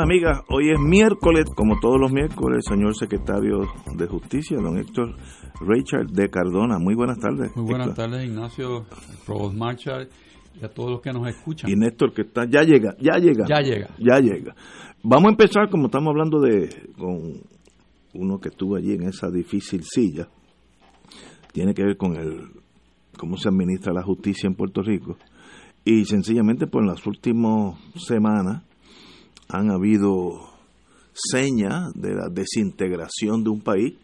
Amigos, amigas, hoy es miércoles, como todos los miércoles, señor secretario de Justicia, don Héctor Richard de Cardona. Muy buenas tardes. Muy buenas Héctor. tardes, Ignacio, Provost Marshall y a todos los que nos escuchan. Y Néstor, que está, ya llega, ya llega. Ya llega. Ya llega. Vamos a empezar, como estamos hablando de, con uno que estuvo allí en esa difícil silla, tiene que ver con el cómo se administra la justicia en Puerto Rico. Y sencillamente, pues en las últimas semanas han habido señas de la desintegración de un país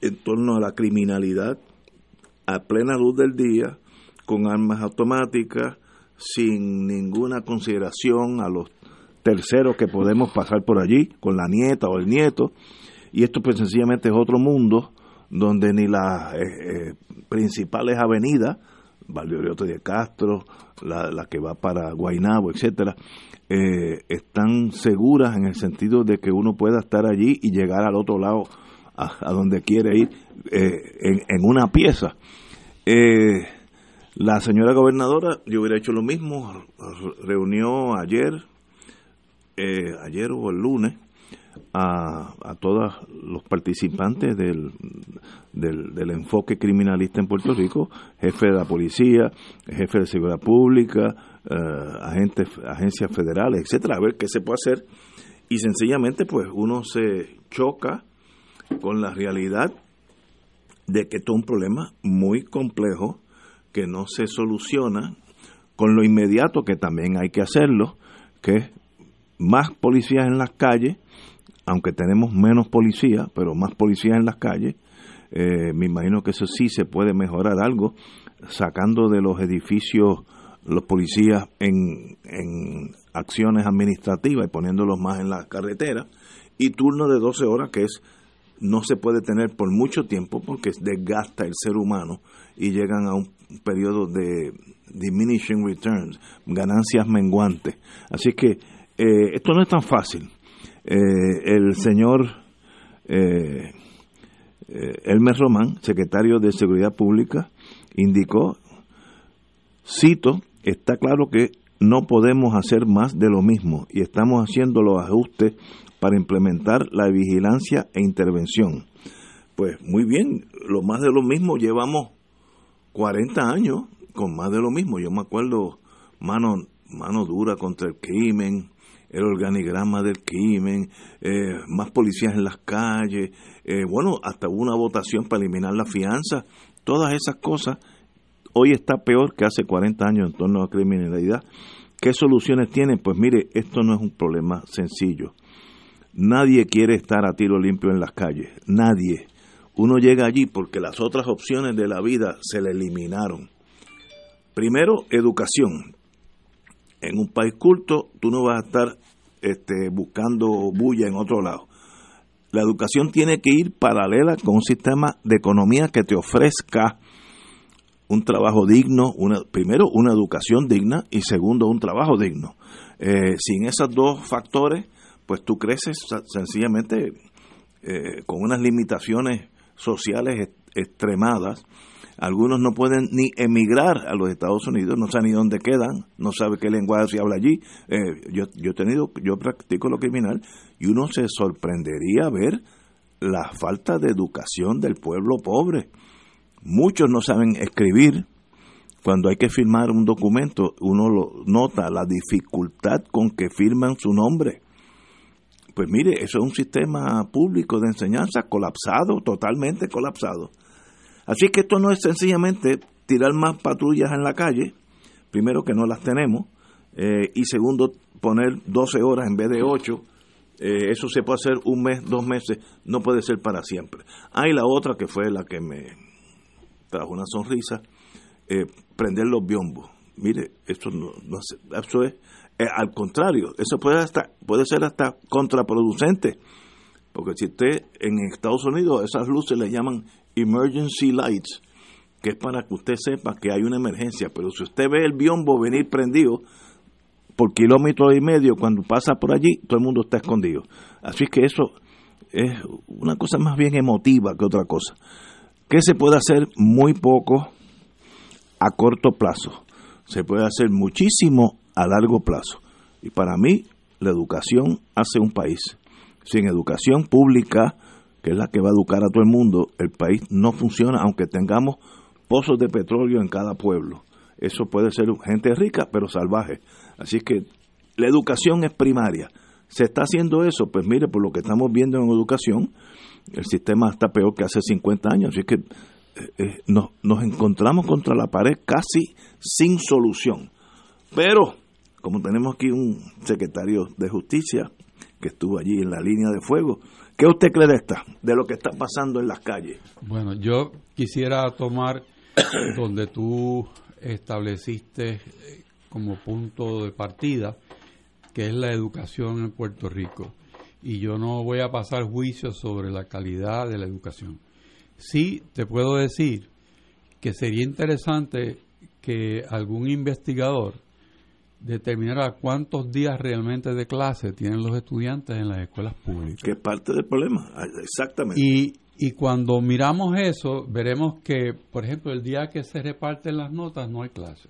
en torno a la criminalidad a plena luz del día, con armas automáticas, sin ninguna consideración a los terceros que podemos pasar por allí, con la nieta o el nieto. Y esto pues sencillamente es otro mundo donde ni las eh, eh, principales avenidas, Valdorioto de Castro, la, la, que va para Guaynabo, etcétera, eh, están seguras en el sentido de que uno pueda estar allí y llegar al otro lado a, donde quiere ir eh, en, una pieza. Eh, la señora gobernadora, yo hubiera hecho lo mismo, reunió ayer, eh, ayer o el lunes, a, a todos los participantes del, del, enfoque criminalista en Puerto Rico, jefe de la policía, jefe de seguridad pública, eh, agentes, agencias federales, etcétera, a ver qué se puede hacer. Y sencillamente, pues uno se choca con la realidad de que esto es un problema muy complejo que no se soluciona con lo inmediato que también hay que hacerlo, que es más policías en las calles, aunque tenemos menos policías, pero más policías en las calles, eh, me imagino que eso sí se puede mejorar algo, sacando de los edificios los policías en, en acciones administrativas y poniéndolos más en la carretera, y turno de 12 horas que es no se puede tener por mucho tiempo porque desgasta el ser humano y llegan a un periodo de diminishing returns, ganancias menguantes. Así que eh, esto no es tan fácil. Eh, el señor eh, Elmer Román, secretario de Seguridad Pública, indicó, cito, está claro que no podemos hacer más de lo mismo y estamos haciendo los ajustes para implementar la vigilancia e intervención. Pues muy bien, lo más de lo mismo, llevamos 40 años con más de lo mismo. Yo me acuerdo mano, mano dura contra el crimen, el organigrama del crimen, eh, más policías en las calles, eh, bueno, hasta una votación para eliminar la fianza, todas esas cosas. Hoy está peor que hace 40 años en torno a criminalidad. ¿Qué soluciones tienen? Pues mire, esto no es un problema sencillo. Nadie quiere estar a tiro limpio en las calles, nadie. Uno llega allí porque las otras opciones de la vida se le eliminaron. Primero, educación. En un país culto, tú no vas a estar este, buscando bulla en otro lado. La educación tiene que ir paralela con un sistema de economía que te ofrezca un trabajo digno, una, primero una educación digna y segundo un trabajo digno. Eh, sin esos dos factores, pues tú creces sencillamente eh, con unas limitaciones sociales extremadas. Algunos no pueden ni emigrar a los Estados Unidos, no saben ni dónde quedan, no sabe qué lenguaje se habla allí. Eh, yo, yo he tenido, yo practico lo criminal y uno se sorprendería ver la falta de educación del pueblo pobre. Muchos no saben escribir. Cuando hay que firmar un documento, uno lo nota la dificultad con que firman su nombre pues mire, eso es un sistema público de enseñanza colapsado, totalmente colapsado. Así que esto no es sencillamente tirar más patrullas en la calle, primero que no las tenemos, eh, y segundo, poner 12 horas en vez de 8. Eh, eso se puede hacer un mes, dos meses, no puede ser para siempre. Hay la otra que fue la que me trajo una sonrisa, eh, prender los biombos. mire, esto no, no eso es, eh, al contrario, eso puede hasta puede ser hasta contraproducente, porque si usted en Estados Unidos esas luces le llaman emergency lights, que es para que usted sepa que hay una emergencia, pero si usted ve el biombo venir prendido por kilómetro y medio cuando pasa por allí, todo el mundo está escondido. Así que eso es una cosa más bien emotiva que otra cosa. ¿Qué se puede hacer? Muy poco a corto plazo. Se puede hacer muchísimo a largo plazo. Y para mí, la educación hace un país. Sin educación pública, que es la que va a educar a todo el mundo, el país no funciona, aunque tengamos pozos de petróleo en cada pueblo. Eso puede ser gente rica, pero salvaje. Así que la educación es primaria. ¿Se está haciendo eso? Pues mire, por lo que estamos viendo en educación, el sistema está peor que hace 50 años. Así que eh, eh, nos, nos encontramos contra la pared casi sin solución. Pero, como tenemos aquí un secretario de justicia que estuvo allí en la línea de fuego, ¿qué usted cree de esta, de lo que está pasando en las calles? Bueno, yo quisiera tomar donde tú estableciste eh, como punto de partida, que es la educación en Puerto Rico. Y yo no voy a pasar juicio sobre la calidad de la educación. Sí te puedo decir que sería interesante que algún investigador determinara cuántos días realmente de clase tienen los estudiantes en las escuelas públicas. Que es parte del problema, exactamente. Y, y cuando miramos eso, veremos que, por ejemplo, el día que se reparten las notas no hay clase.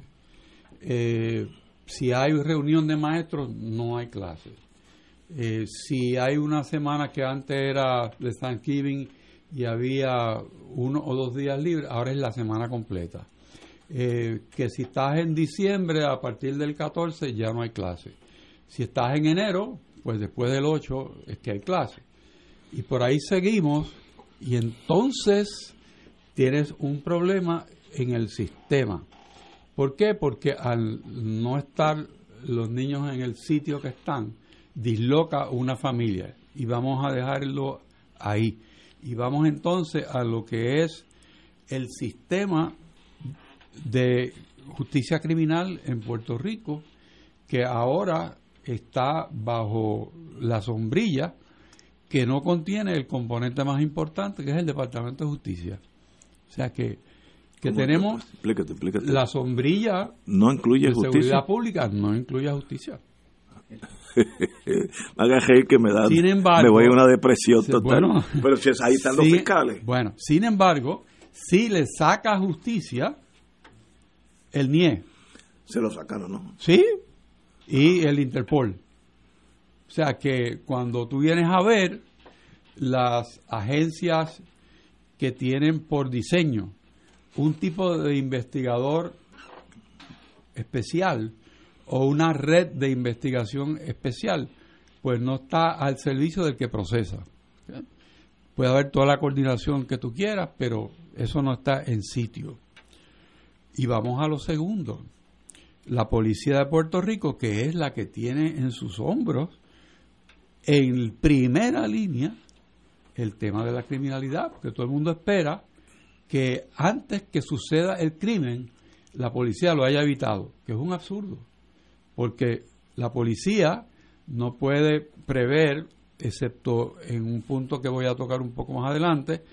Eh, si hay reunión de maestros, no hay clase. Eh, si hay una semana que antes era de Thanksgiving y había uno o dos días libres, ahora es la semana completa. Eh, que si estás en diciembre, a partir del 14 ya no hay clase. Si estás en enero, pues después del 8 es que hay clase. Y por ahí seguimos y entonces tienes un problema en el sistema. ¿Por qué? Porque al no estar los niños en el sitio que están, disloca una familia y vamos a dejarlo ahí. Y vamos entonces a lo que es el sistema de justicia criminal en Puerto Rico, que ahora está bajo la sombrilla que no contiene el componente más importante, que es el Departamento de Justicia. O sea que, que tenemos explícate, explícate. la sombrilla no incluye de justicia. seguridad pública, no incluye justicia. Haga que me da Sin embargo, me voy a una depresión total. bueno, Pero si es- ahí están los fiscales. Bueno, sin embargo, si le saca justicia el NIE, Se lo sacaron, ¿no? ¿sí? Y el Interpol. O sea que cuando tú vienes a ver las agencias que tienen por diseño un tipo de investigador especial o una red de investigación especial, pues no está al servicio del que procesa. Puede haber toda la coordinación que tú quieras, pero eso no está en sitio. Y vamos a lo segundo. La policía de Puerto Rico, que es la que tiene en sus hombros, en primera línea, el tema de la criminalidad, porque todo el mundo espera que antes que suceda el crimen, la policía lo haya evitado, que es un absurdo, porque la policía no puede prever, excepto en un punto que voy a tocar un poco más adelante,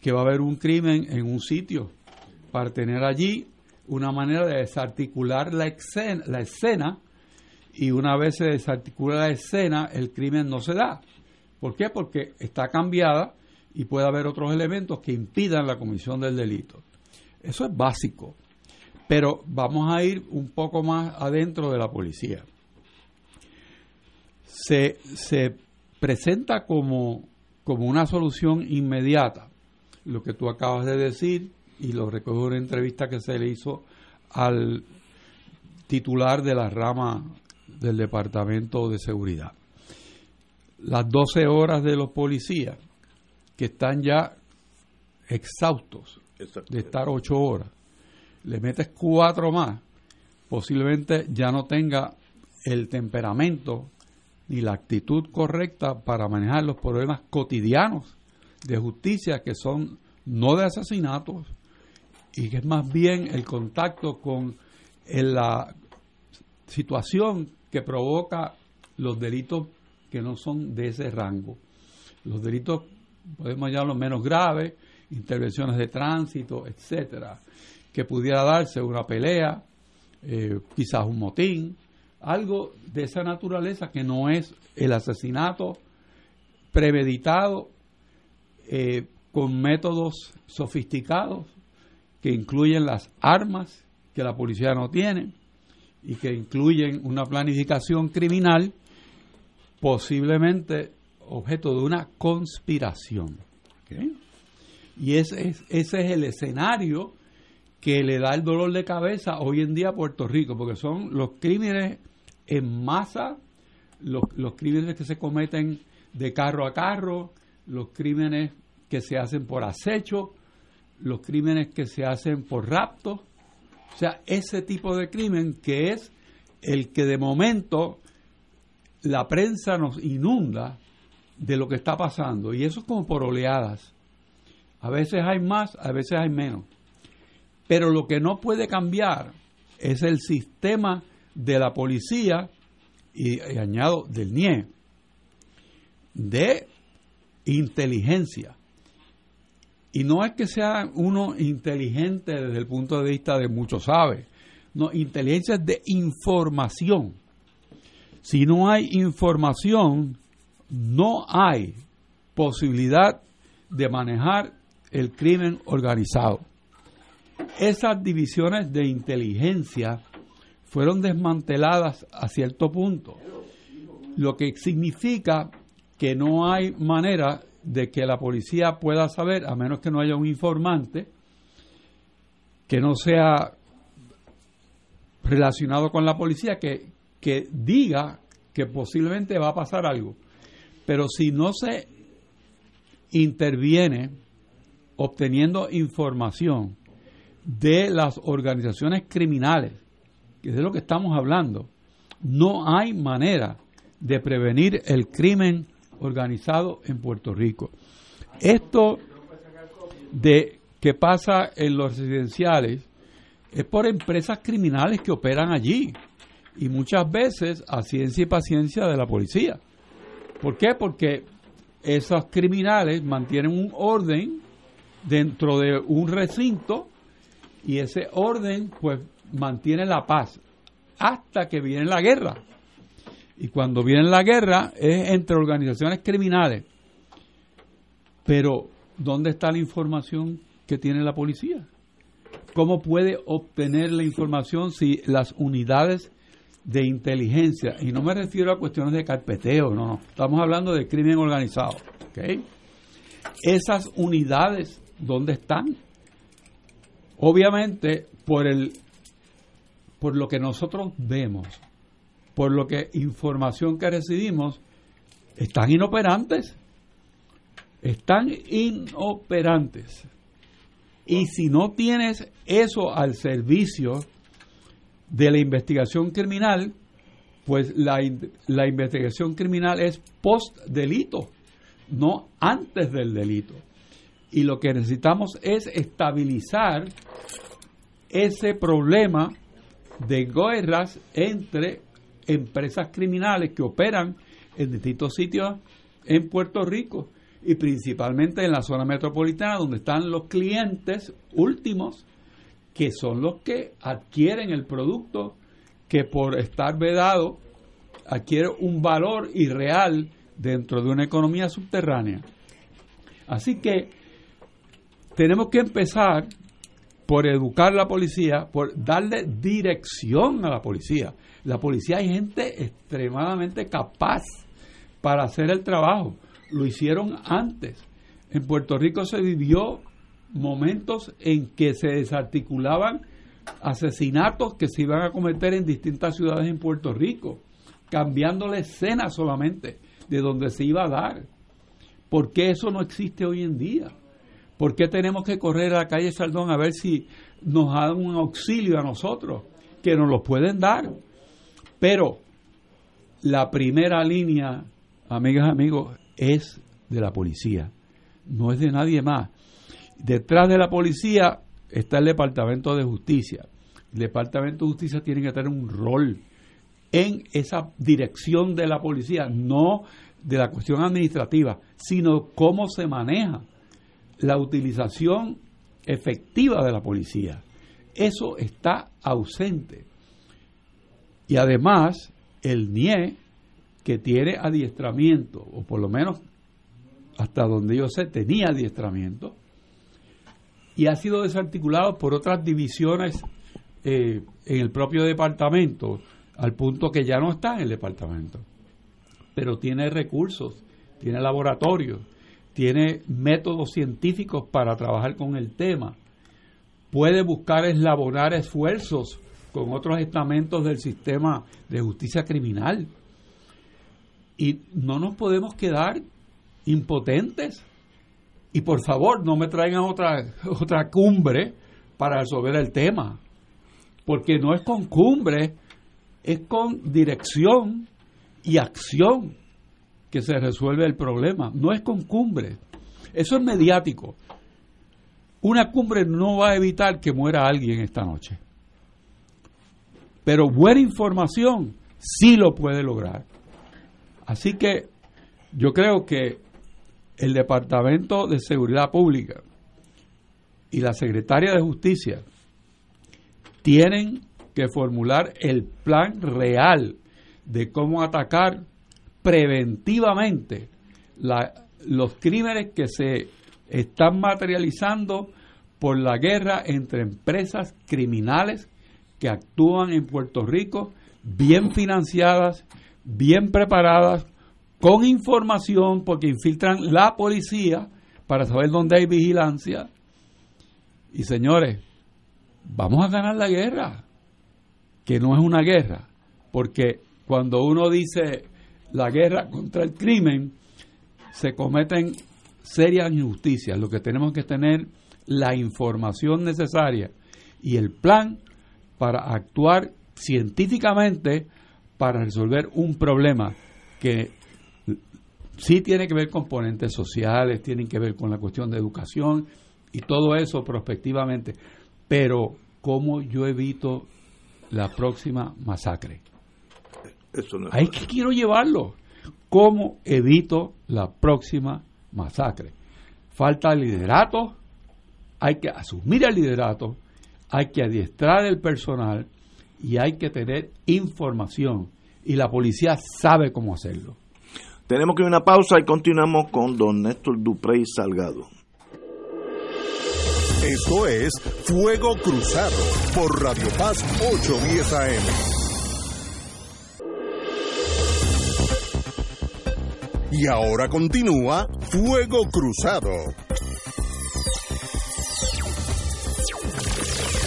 que va a haber un crimen en un sitio, para tener allí una manera de desarticular la escena, y una vez se desarticula la escena, el crimen no se da. ¿Por qué? Porque está cambiada y puede haber otros elementos que impidan la comisión del delito. Eso es básico. Pero vamos a ir un poco más adentro de la policía. Se, se presenta como, como una solución inmediata lo que tú acabas de decir y lo recoge una entrevista que se le hizo al titular de la rama del Departamento de Seguridad. Las 12 horas de los policías que están ya exhaustos de estar 8 horas, le metes cuatro más, posiblemente ya no tenga el temperamento ni la actitud correcta para manejar los problemas cotidianos de justicia que son no de asesinatos y que es más bien el contacto con la situación que provoca los delitos que no son de ese rango. Los delitos, podemos llamarlos menos graves, intervenciones de tránsito, etcétera, que pudiera darse una pelea, eh, quizás un motín, algo de esa naturaleza que no es el asesinato premeditado eh, con métodos sofisticados que incluyen las armas que la policía no tiene y que incluyen una planificación criminal posiblemente objeto de una conspiración. Y ese es, ese es el escenario que le da el dolor de cabeza hoy en día a Puerto Rico, porque son los crímenes en masa, los, los crímenes que se cometen de carro a carro, los crímenes que se hacen por acecho, los crímenes que se hacen por rapto, o sea, ese tipo de crimen que es el que de momento la prensa nos inunda de lo que está pasando y eso es como por oleadas. A veces hay más, a veces hay menos. Pero lo que no puede cambiar es el sistema de la policía y, añado del NIE de inteligencia. Y no es que sea uno inteligente desde el punto de vista de mucho sabe. No, inteligencia es de información. Si no hay información, no hay posibilidad de manejar el crimen organizado. Esas divisiones de inteligencia fueron desmanteladas a cierto punto, lo que significa que no hay manera de que la policía pueda saber, a menos que no haya un informante, que no sea relacionado con la policía, que, que diga que posiblemente va a pasar algo. Pero si no se interviene obteniendo información de las organizaciones criminales, que es de lo que estamos hablando, no hay manera de prevenir el crimen organizado en Puerto Rico. Esto de que pasa en los residenciales es por empresas criminales que operan allí y muchas veces a ciencia y paciencia de la policía. ¿Por qué? Porque esos criminales mantienen un orden dentro de un recinto y ese orden pues mantiene la paz hasta que viene la guerra. Y cuando viene la guerra es entre organizaciones criminales. Pero, ¿dónde está la información que tiene la policía? ¿Cómo puede obtener la información si las unidades de inteligencia, y no me refiero a cuestiones de carpeteo, no, no, estamos hablando de crimen organizado, ¿ok? Esas unidades, ¿dónde están? Obviamente, por el por lo que nosotros vemos, por lo que información que recibimos, están inoperantes. Están inoperantes. Y si no tienes eso al servicio de la investigación criminal, pues la, la investigación criminal es post delito, no antes del delito. Y lo que necesitamos es estabilizar ese problema de guerras entre empresas criminales que operan en distintos sitios en Puerto Rico y principalmente en la zona metropolitana donde están los clientes últimos que son los que adquieren el producto que por estar vedado adquiere un valor irreal dentro de una economía subterránea. Así que tenemos que empezar por educar a la policía, por darle dirección a la policía. La policía hay gente extremadamente capaz para hacer el trabajo. Lo hicieron antes. En Puerto Rico se vivió momentos en que se desarticulaban asesinatos que se iban a cometer en distintas ciudades en Puerto Rico, cambiando la escena solamente de donde se iba a dar. ¿Por qué eso no existe hoy en día? ¿Por qué tenemos que correr a la calle Saldón a ver si nos dan un auxilio a nosotros? Que nos lo pueden dar. Pero la primera línea, amigas amigos, es de la policía, no es de nadie más. Detrás de la policía está el Departamento de Justicia. el Departamento de Justicia tiene que tener un rol en esa dirección de la policía, no de la cuestión administrativa, sino cómo se maneja la utilización efectiva de la policía. Eso está ausente. Y además, el NIE, que tiene adiestramiento, o por lo menos hasta donde yo sé, tenía adiestramiento, y ha sido desarticulado por otras divisiones eh, en el propio departamento, al punto que ya no está en el departamento. Pero tiene recursos, tiene laboratorios, tiene métodos científicos para trabajar con el tema, puede buscar eslabonar esfuerzos con otros estamentos del sistema de justicia criminal. Y no nos podemos quedar impotentes. Y por favor, no me traigan otra, otra cumbre para resolver el tema. Porque no es con cumbre, es con dirección y acción que se resuelve el problema. No es con cumbre. Eso es mediático. Una cumbre no va a evitar que muera alguien esta noche. Pero buena información sí lo puede lograr. Así que yo creo que el Departamento de Seguridad Pública y la Secretaria de Justicia tienen que formular el plan real de cómo atacar preventivamente los crímenes que se están materializando por la guerra entre empresas criminales que actúan en Puerto Rico, bien financiadas, bien preparadas, con información, porque infiltran la policía para saber dónde hay vigilancia. Y señores, vamos a ganar la guerra, que no es una guerra, porque cuando uno dice la guerra contra el crimen, se cometen serias injusticias. Lo que tenemos que tener la información necesaria y el plan para actuar científicamente para resolver un problema que sí tiene que ver con componentes sociales, tienen que ver con la cuestión de educación y todo eso prospectivamente. Pero, ¿cómo yo evito la próxima masacre? Eso no Ahí que quiero llevarlo. ¿Cómo evito la próxima masacre? Falta liderato, hay que asumir el liderato, hay que adiestrar el personal y hay que tener información. Y la policía sabe cómo hacerlo. Tenemos que ir a una pausa y continuamos con don Néstor Duprey Salgado. Esto es Fuego Cruzado por Radio Paz 810 AM. Y ahora continúa Fuego Cruzado.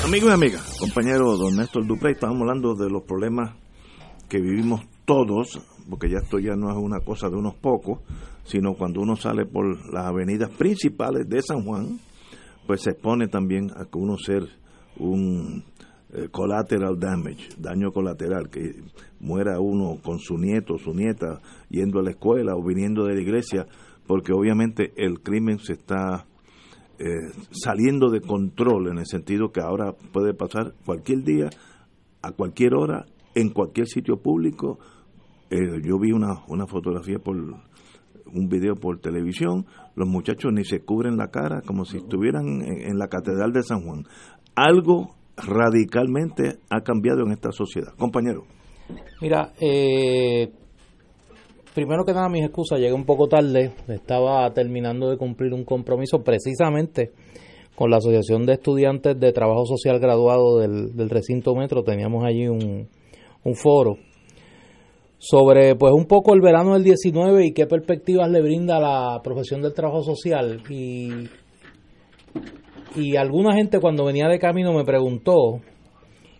Amigos y amigas, compañero don Néstor Duprey, estamos hablando de los problemas que vivimos todos porque ya esto ya no es una cosa de unos pocos, sino cuando uno sale por las avenidas principales de San Juan, pues se expone también a que uno ser un eh, collateral damage, daño colateral, que muera uno con su nieto, su nieta, yendo a la escuela o viniendo de la iglesia, porque obviamente el crimen se está eh, saliendo de control en el sentido que ahora puede pasar cualquier día, a cualquier hora, en cualquier sitio público, eh, yo vi una, una fotografía por un video por televisión, los muchachos ni se cubren la cara como si estuvieran en, la Catedral de San Juan. Algo radicalmente ha cambiado en esta sociedad. Compañero. Mira, eh, primero que nada mis excusas, llegué un poco tarde, estaba terminando de cumplir un compromiso precisamente con la Asociación de Estudiantes de Trabajo Social Graduado del, del recinto metro, teníamos allí un, un foro sobre pues un poco el verano del 19 y qué perspectivas le brinda la profesión del trabajo social y y alguna gente cuando venía de camino me preguntó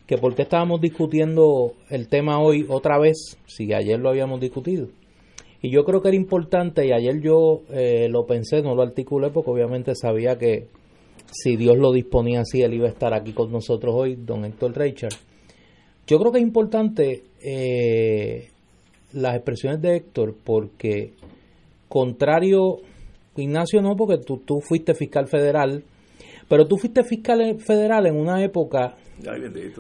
que por qué estábamos discutiendo el tema hoy otra vez si ayer lo habíamos discutido. Y yo creo que era importante y ayer yo eh, lo pensé no lo articulé porque obviamente sabía que si Dios lo disponía así él iba a estar aquí con nosotros hoy don Héctor Richard yo creo que es importante eh, las expresiones de Héctor porque contrario, Ignacio no, porque tú, tú fuiste fiscal federal, Pero tú fuiste fiscal federal en una época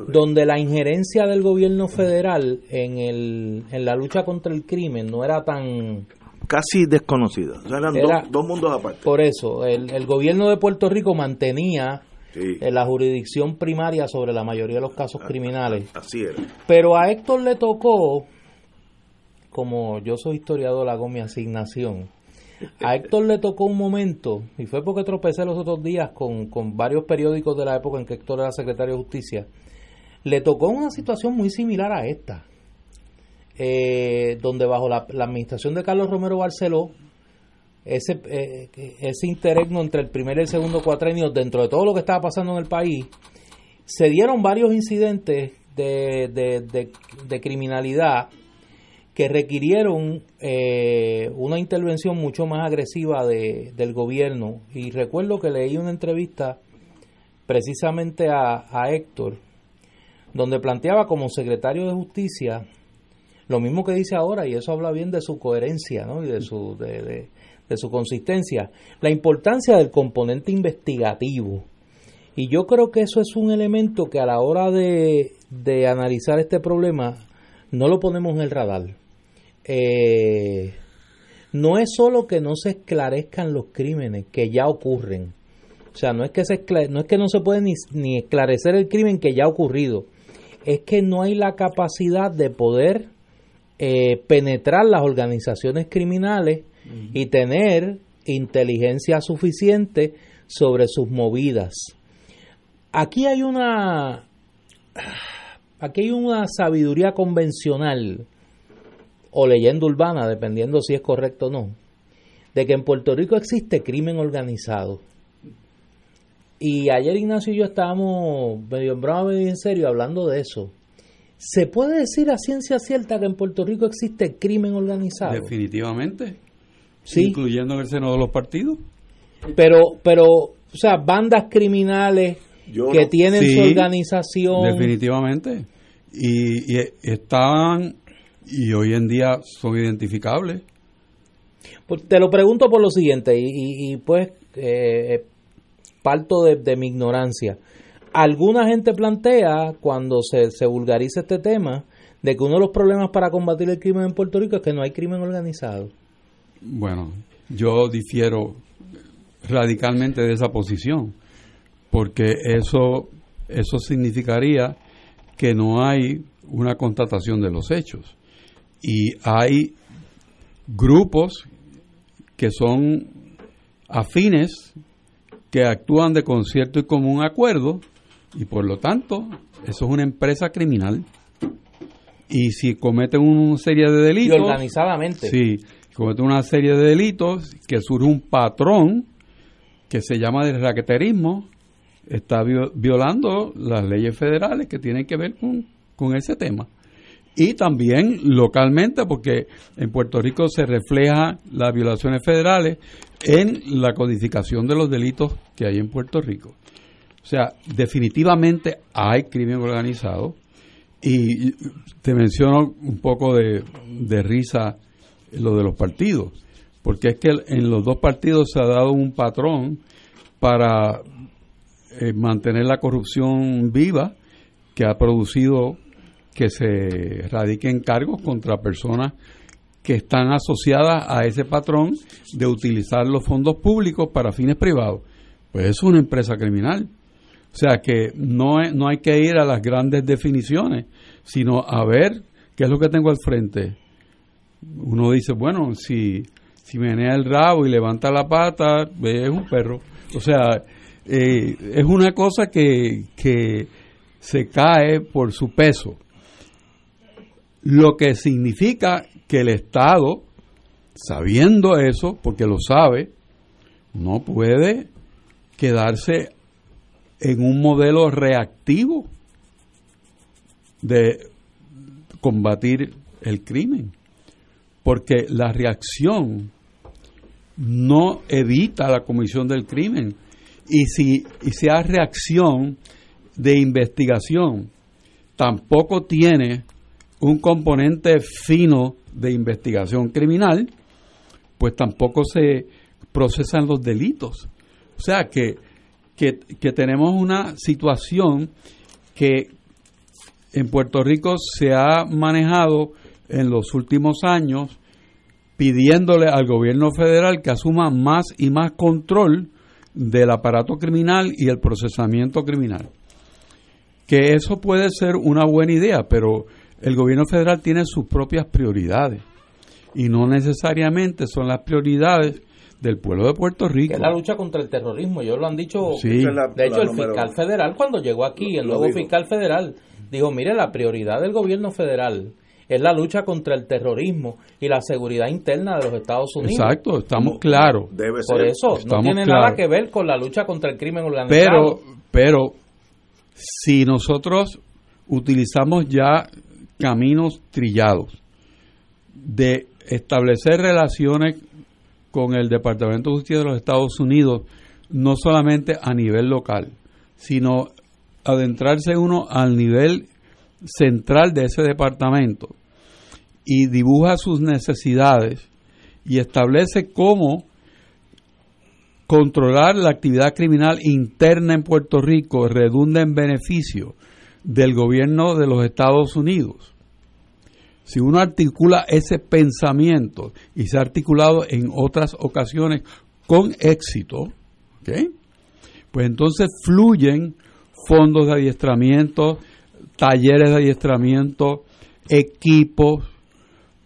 donde la injerencia del gobierno federal en, el, en la lucha contra el crimen no era tan... Casi desconocida. eran dos, mundos aparte. Por eso, el, el gobierno de Puerto Rico mantenía en la jurisdicción primaria sobre la mayoría de los casos criminales. Así era. Pero a Héctor le tocó, como yo soy historiador, hago mi asignación. A Héctor le tocó un momento, y fue porque tropecé los otros días con, con varios periódicos de la época en que Héctor era secretario de Justicia, le tocó una situación muy similar a esta, eh, donde bajo la, administración de Carlos Romero Barceló, ese, eh, ese interregno entre el primer y el segundo cuatrenio, dentro de todo lo que estaba pasando en el país, se dieron varios incidentes de, de, criminalidad que requirieron eh, una intervención mucho más agresiva de, del gobierno. Y recuerdo que leí una entrevista precisamente a, a Héctor, donde planteaba como secretario de justicia lo mismo que dice ahora, y eso habla bien de su coherencia ¿no? y de su, de, de su consistencia, la importancia del componente investigativo. Y yo creo que eso es un elemento que a la hora de, de analizar este problema no lo ponemos en el radar. Eh, no es solo que no se esclarezcan los crímenes que ya ocurren. O sea, no es que, se, no, es que no se puede ni, ni esclarecer el crimen que ya ha ocurrido. Es que no hay la capacidad de poder eh, penetrar las organizaciones criminales y tener inteligencia suficiente sobre sus movidas. Aquí hay una aquí hay una sabiduría convencional o leyenda urbana, dependiendo si es correcto o no, de que en Puerto Rico existe crimen organizado. Y ayer Ignacio y yo estábamos medio en bravo, medio en serio hablando de eso. ¿Se puede decir a ciencia cierta que en Puerto Rico existe crimen organizado? Definitivamente incluyendo en el seno de los partidos. Pero, pero, o sea, bandas criminales que tienen su organización. Definitivamente. Y, y, estaban, y hoy en día son identificables. Te lo pregunto por lo siguiente, y, y, pues eh, parto de, de, mi ignorancia. Alguna gente plantea, cuando se, se vulgariza este tema, de que uno de los problemas para combatir el crimen en Puerto Rico es que no hay crimen organizado. Bueno, yo difiero radicalmente de esa posición, porque eso, eso significaría que no hay una constatación de los hechos. Y hay grupos que son afines, que actúan de concierto y común acuerdo, y por lo tanto, eso es una empresa criminal. Y si cometen una serie de delitos. Y organizadamente. Sí comete una serie de delitos, que surge un patrón que se llama de raqueterismo, está violando las leyes federales que tienen que ver con, con ese tema. Y también localmente, porque en Puerto Rico se refleja las violaciones federales en la codificación de los delitos que hay en Puerto Rico. O sea, definitivamente hay crimen organizado. Y te menciono un poco de, de risa lo de los partidos, porque es que en los dos partidos se ha dado un patrón para eh, mantener la corrupción viva que ha producido que se radiquen cargos contra personas que están asociadas a ese patrón de utilizar los fondos públicos para fines privados. Pues es una empresa criminal. O sea que no, no hay que ir a las grandes definiciones, sino a ver qué es lo que tengo al frente uno dice, bueno, si, si menea el rabo y levanta la pata, es un perro. O sea, eh, es una cosa que, que se cae por su peso. Lo que significa que el Estado, sabiendo eso, porque lo sabe, no puede quedarse en un modelo reactivo de combatir el crimen porque la reacción no evita la comisión del crimen. Y si, y hay reacción de investigación, tampoco tiene un componente fino de investigación criminal, pues tampoco se procesan los delitos. O sea que que, que tenemos una situación que en Puerto Rico se ha manejado en los últimos años pidiéndole al gobierno federal que asuma más y más control del aparato criminal y el procesamiento criminal. Que eso puede ser una buena idea, pero el gobierno federal tiene sus propias prioridades y no necesariamente son las prioridades del pueblo de Puerto Rico. es la lucha contra el terrorismo, ellos lo han dicho. de hecho, el fiscal federal cuando llegó aquí, el nuevo fiscal federal, dijo, mire, la prioridad del gobierno federal es la lucha contra el terrorismo y la seguridad interna de los Estados Unidos. Exacto, estamos claros. Por eso, no tiene nada que ver con la lucha contra el crimen organizado. Pero, pero, si nosotros utilizamos ya caminos trillados de establecer relaciones con el Departamento de Justicia de los Estados Unidos, no solamente a nivel local, sino adentrarse uno al nivel central de ese departamento y dibuja sus necesidades y establece cómo controlar la actividad criminal interna en Puerto Rico redunda en beneficio del gobierno de los Estados Unidos. Si uno articula ese pensamiento y se ha articulado en otras ocasiones con éxito, pues entonces fluyen fondos de adiestramiento, talleres de adiestramiento, equipos,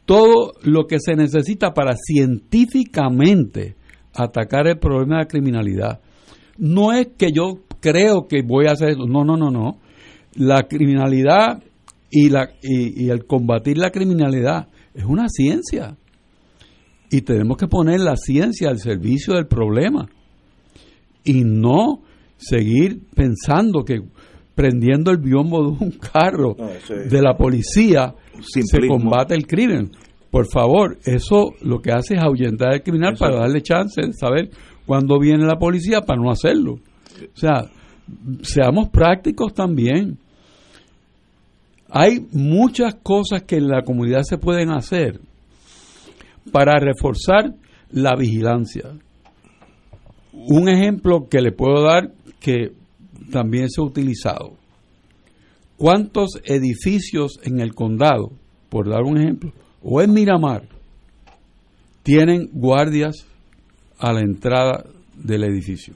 todo lo que se necesita para científicamente atacar el problema de la criminalidad. No es que yo creo que voy a hacer eso, no, no, no, no. La criminalidad y, la, y, el combatir la criminalidad es una ciencia. Y tenemos que poner la ciencia al servicio del problema. Y no seguir pensando que prendiendo el biombo de un carro de la policía se combate el crimen. Por favor, eso lo que hace es ahuyentar al criminal para darle chance de saber cuándo viene la policía para no hacerlo. O sea, seamos prácticos también. Hay muchas cosas que en la comunidad se pueden hacer para reforzar la vigilancia. Un ejemplo que le puedo dar que también se ha utilizado. ¿Cuántos edificios en el condado, por dar un ejemplo, o en Miramar, tienen guardias a la entrada del edificio?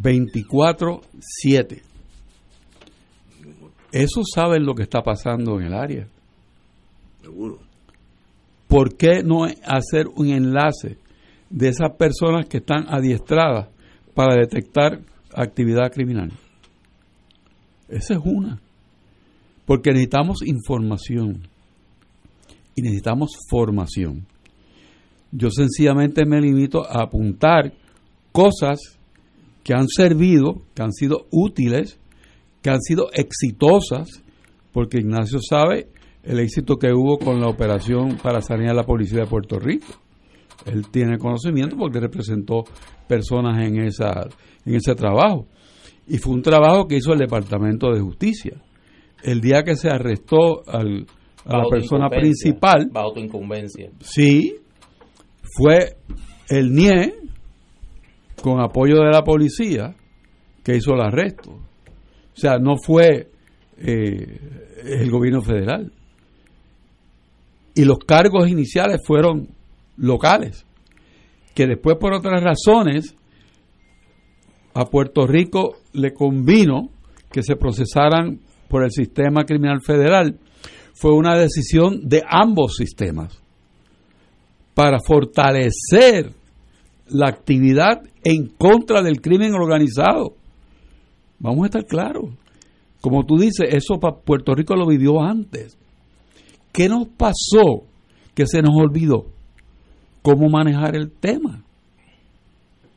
24-7. Eso saben lo que está pasando en el área. Seguro. ¿Por qué no hacer un enlace de esas personas que están adiestradas para detectar actividad criminal? Esa es una. Porque necesitamos información y necesitamos formación. Yo sencillamente me limito a apuntar cosas que han servido, que han sido útiles que han sido exitosas, porque Ignacio sabe el éxito que hubo con la operación para sanear la policía de Puerto Rico. Él tiene conocimiento porque representó personas en, esa, en ese trabajo. Y fue un trabajo que hizo el Departamento de Justicia. El día que se arrestó al, a la persona principal. Bajo tu incumbencia. Sí, fue el NIE, con apoyo de la policía, que hizo el arresto. O sea, no fue eh, el gobierno federal. Y los cargos iniciales fueron locales, que después por otras razones a Puerto Rico le convino que se procesaran por el sistema criminal federal. Fue una decisión de ambos sistemas para fortalecer la actividad en contra del crimen organizado Vamos a estar claros. Como tú dices, eso para Puerto Rico lo vivió antes. ¿Qué nos pasó que se nos olvidó? ¿Cómo manejar el tema?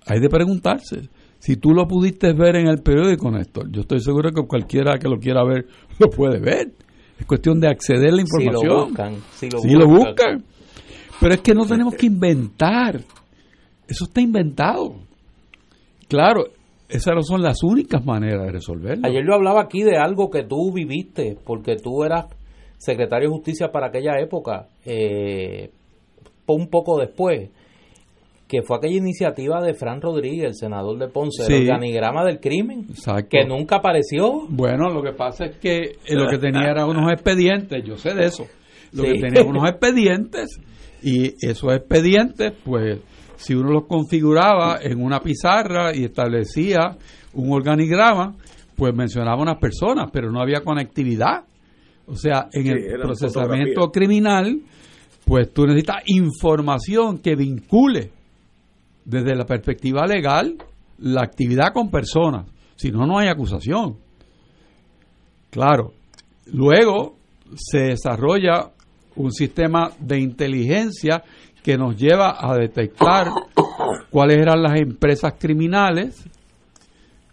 Hay de preguntarse. Si tú lo pudiste ver en el periódico, Néstor, yo estoy seguro que cualquiera que lo quiera ver lo puede ver. Es cuestión de acceder a la información. Si lo buscan. Si lo, buscan. lo buscan. Pero es que no tenemos que inventar. Eso está inventado. Claro, esas no son las únicas maneras de resolverlo. Ayer yo hablaba aquí de algo que tú viviste, porque tú eras secretario de Justicia para aquella época, eh, un poco después. que fue aquella iniciativa de Fran Rodríguez, el senador de Ponce, el organigrama del crimen, que nunca apareció. Bueno, lo que pasa es que eh, lo que tenía era unos expedientes, yo sé de eso, lo que tenía unos expedientes y esos expedientes, pues, si uno los configuraba en una pizarra y establecía un organigrama, pues mencionaba unas personas, pero no había conectividad. O sea, en el procesamiento criminal, pues tú necesitas información que vincule desde la perspectiva legal la actividad con personas. Si no, no hay acusación. Claro. Luego se desarrolla un sistema de inteligencia que nos lleva a detectar cuáles eran las empresas criminales,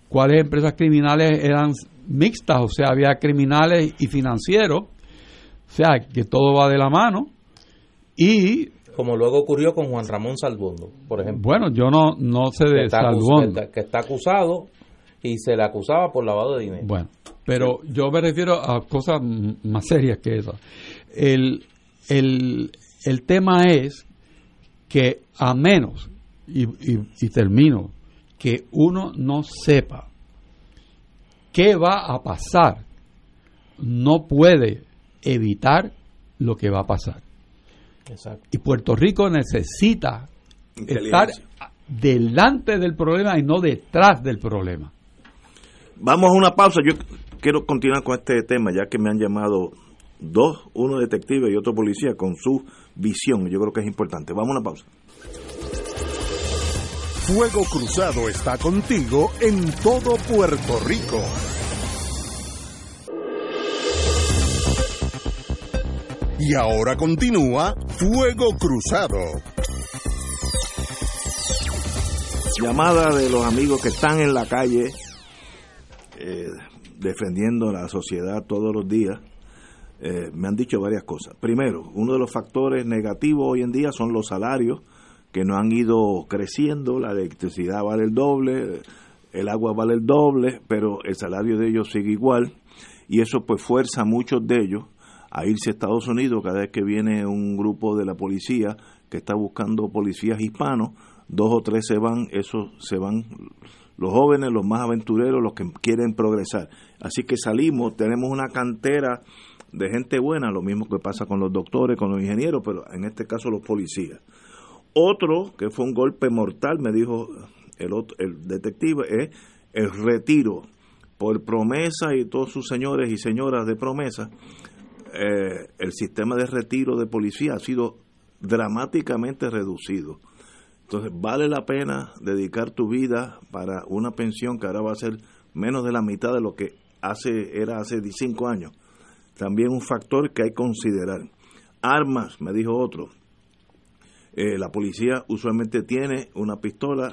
cuáles empresas criminales eran mixtas, o sea, había criminales y financieros, o sea, que todo va de la mano, y como luego ocurrió con Juan Ramón Salvondo, por ejemplo. Bueno, yo no, no sé de Salvondo. que, está acusado y se le acusaba por lavado de dinero. Bueno, pero yo me refiero a cosas más serias que esas. El, el, el tema es que a menos, y, y termino, que uno no sepa qué va a pasar, no puede evitar lo que va a pasar. Y Puerto Rico necesita estar delante del problema y no detrás del problema. Vamos a una pausa. Yo quiero continuar con este tema, ya que me han llamado dos, uno detective y otro policía, con su visión. Yo creo que es importante. Vamos a una pausa. Fuego Cruzado está contigo en todo Puerto Rico. Y ahora continúa Fuego Cruzado. Llamada de los amigos que están en la calle eh, defendiendo la sociedad todos los días. Eh, me han dicho varias cosas. Primero, uno de los factores negativos hoy en día son los salarios que no han ido creciendo, la electricidad vale el doble, el agua vale el doble, pero el salario de ellos sigue igual y eso pues fuerza a muchos de ellos a irse a Estados Unidos cada vez que viene un grupo de la policía que está buscando policías hispanos, dos o tres se van, esos se van los jóvenes, los más aventureros, los que quieren progresar. Así que salimos, tenemos una cantera de gente buena, lo mismo que pasa con los doctores, con los ingenieros, pero en este caso los policías. Otro, que fue un golpe mortal, me dijo el, otro, el detective, es el retiro por promesa y todos sus señores y señoras de promesa eh, el sistema de retiro de policía ha sido dramáticamente reducido. Entonces, vale la pena dedicar tu vida para una pensión que ahora va a ser menos de la mitad de lo que hace era hace cinco años. También un factor que hay que considerar. Armas, me dijo otro. Eh, la policía usualmente tiene una pistola,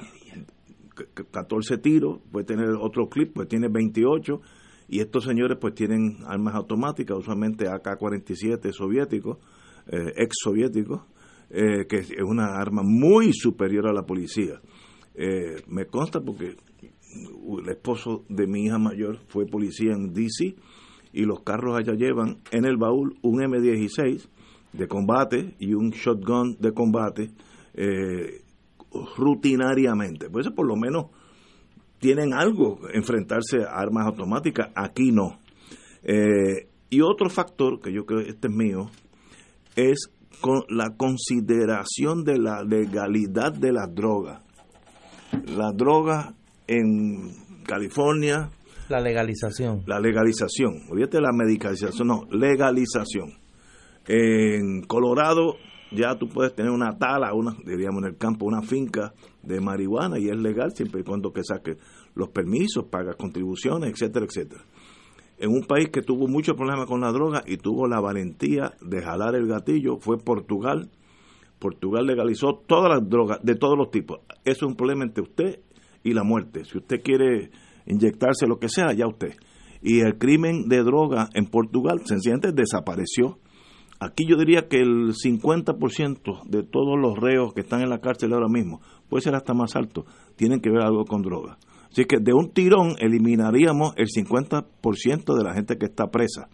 14 tiros, puede tener otro clip, pues tiene 28 y estos señores pues tienen armas automáticas, usualmente AK-47 soviéticos, eh, ex soviéticos, eh, que es una arma muy superior a la policía. Me consta porque el esposo de mi hija mayor fue policía en DC y los carros allá llevan en el baúl un M16 de combate y un shotgun de combate rutinariamente. Por por lo menos tienen algo, enfrentarse a armas automáticas, aquí no. Eh, y otro factor, que yo creo que este es mío, es con la consideración de la legalidad de las drogas. Las drogas en California. La legalización. La legalización. Olvídate la medicalización, no, legalización. En Colorado ya tú puedes tener una tala, una, diríamos en el campo, una finca de marihuana y es legal siempre y cuando que saque los permisos, paga contribuciones, etcétera, etcétera. En un país que tuvo muchos problemas con la droga y tuvo la valentía de jalar el gatillo fue Portugal. Portugal legalizó todas las drogas de todos los tipos. Eso es un problema entre usted y la muerte. Si usted quiere inyectarse lo que sea, ya usted. Y el crimen de droga en Portugal sencillamente desapareció Aquí yo diría que el 50% de todos los reos que están en la cárcel ahora mismo, puede ser hasta más alto, tienen que ver algo con droga. Así que de un tirón eliminaríamos el 50% de la gente que está presa.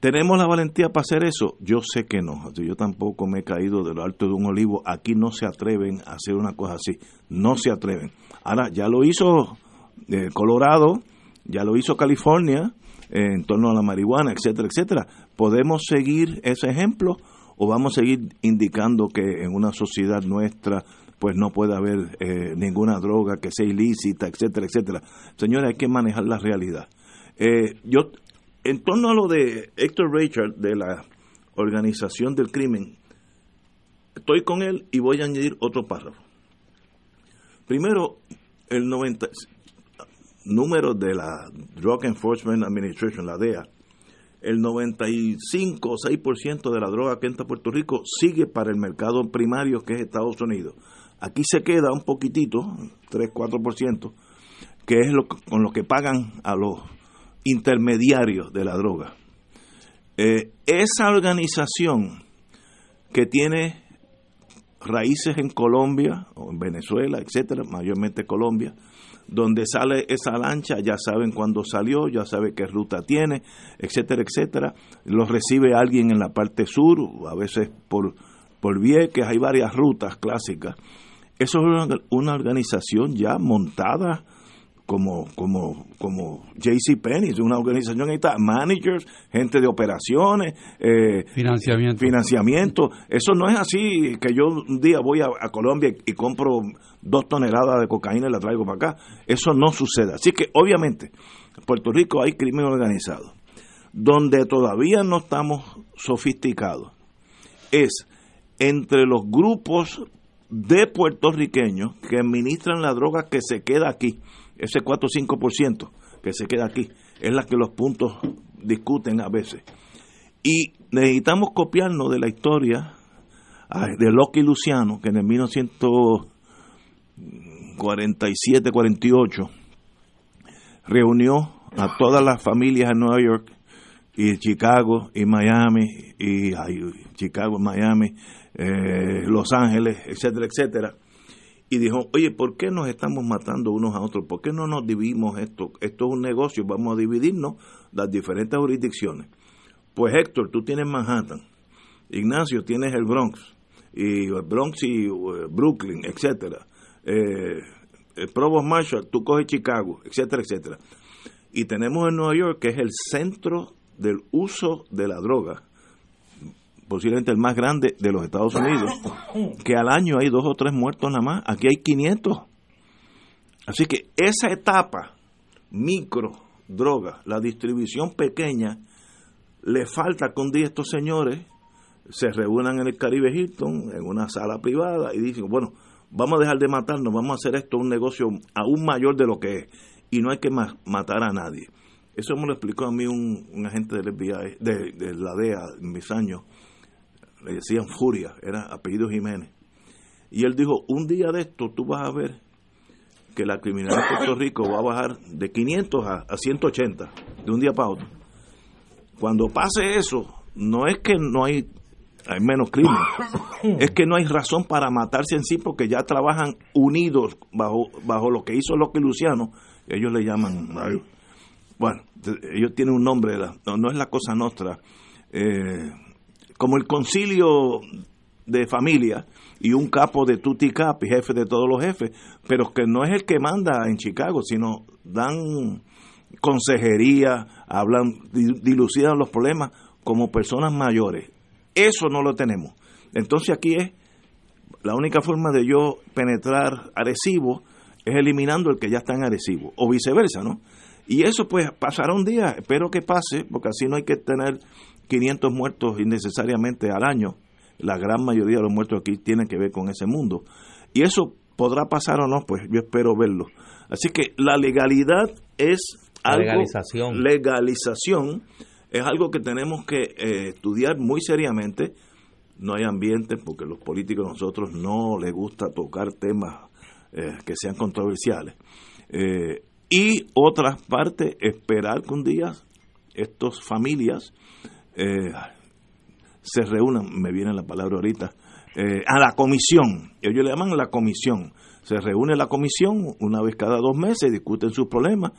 ¿Tenemos la valentía para hacer eso? Yo sé que no. Yo tampoco me he caído de lo alto de un olivo. Aquí no se atreven a hacer una cosa así. No se atreven. Ahora, ya lo hizo eh, Colorado, ya lo hizo California eh, en torno a la marihuana, etcétera, etcétera. ¿Podemos seguir ese ejemplo o vamos a seguir indicando que en una sociedad nuestra pues no puede haber eh, ninguna droga que sea ilícita, etcétera, etcétera? Señores, hay que manejar la realidad. yo en torno a lo de Héctor Richard, de la organización del crimen, estoy con él y voy a añadir otro párrafo. Primero, el 90, número de la Drug Enforcement Administration, la DEA, el 95 o 6% de la droga que entra a Puerto Rico sigue para el mercado primario que es Estados Unidos. Aquí se queda un poquitito, 3-4%, que es lo, con lo que pagan a los intermediarios de la droga. Eh, esa organización que tiene raíces en Colombia o en Venezuela, etcétera, mayormente Colombia, donde sale esa lancha, ya saben cuándo salió, ya sabe qué ruta tiene, etcétera, etcétera. Los recibe alguien en la parte sur, a veces por, por Vieques, hay varias rutas clásicas. Eso es una organización ya montada como, como, como JC Penney, una organización ahí está, managers, gente de operaciones, eh, financiamiento. financiamiento. Eso no es así que yo un día voy a, Colombia y compro dos toneladas de cocaína y la traigo para acá. Eso no sucede. Así que obviamente en Puerto Rico hay crimen organizado. Donde todavía no estamos sofisticados es entre los grupos de puertorriqueños que administran la droga que se queda aquí ese 4 o 5% que se queda aquí, es la que los puntos discuten a veces. Y necesitamos copiarnos de la historia de Loki Luciano, que en el 1947-48 reunió a todas las familias en Nueva York y Chicago y Miami y Chicago, Miami, eh, Los Ángeles, etcétera, etcétera, y dijo, oye, ¿por qué nos estamos matando unos a otros? ¿Por qué no nos dividimos esto? Esto es un negocio, vamos a dividirnos las diferentes jurisdicciones. Pues Héctor, tú tienes Manhattan, Ignacio tienes el Bronx, y el Bronx y uh, Brooklyn, etcétera. Eh, el Provost Marshall, tú coges Chicago, etcétera, etcétera. Y tenemos en Nueva York, que es el centro del uso de la droga, posiblemente el más grande de los Estados Unidos, que al año hay dos o tres muertos nada más, aquí hay 500. Así que esa etapa, micro, droga, la distribución pequeña, le falta que un día estos señores se reúnan en el Caribe Hilton, en una sala privada, y dicen, bueno, vamos a dejar de matarnos, vamos a hacer esto un negocio aún mayor de lo que es, y no hay que matar a nadie. Eso me lo explicó a mí un, agente del FBI, de, de la DEA en mis años, le decían Furia, era apellido Jiménez. Y él dijo, un día de esto tú vas a ver que la criminalidad de Puerto Rico va a bajar de 500 a, a 180, de un día para otro. Cuando pase eso, no es que no hay, hay menos crimen, es que no hay razón para matarse en sí porque ya trabajan unidos bajo, bajo lo que hizo Loque Luciano, ellos le llaman, bueno, ellos tienen un nombre, no, no es la cosa nuestra, eh, como el concilio de familia y un capo de tutti capi, jefe de todos los jefes, pero que no es el que manda en Chicago, sino dan consejería, hablan, dilucidan los problemas como personas mayores. Eso no lo tenemos. Entonces aquí es la única forma de yo penetrar Arecibo es eliminando el que ya está en Arecibo, o viceversa, ¿no? Y eso pues pasará un día, espero que pase, porque así no hay que tener 500 muertos innecesariamente al año. La gran mayoría de los muertos aquí tienen que ver con ese mundo. Y eso podrá pasar o no, pues yo espero verlo. Así que la legalidad es algo, legalización. legalización es algo que tenemos que eh, estudiar muy seriamente. No hay ambiente porque los políticos nosotros no les gusta tocar temas eh, que sean controversiales. Eh, y otra parte, esperar que un día estas familias eh, se reúnan, me viene la palabra ahorita, eh, a la comisión, ellos le llaman la comisión, se reúne la comisión una vez cada dos meses, discuten sus problemas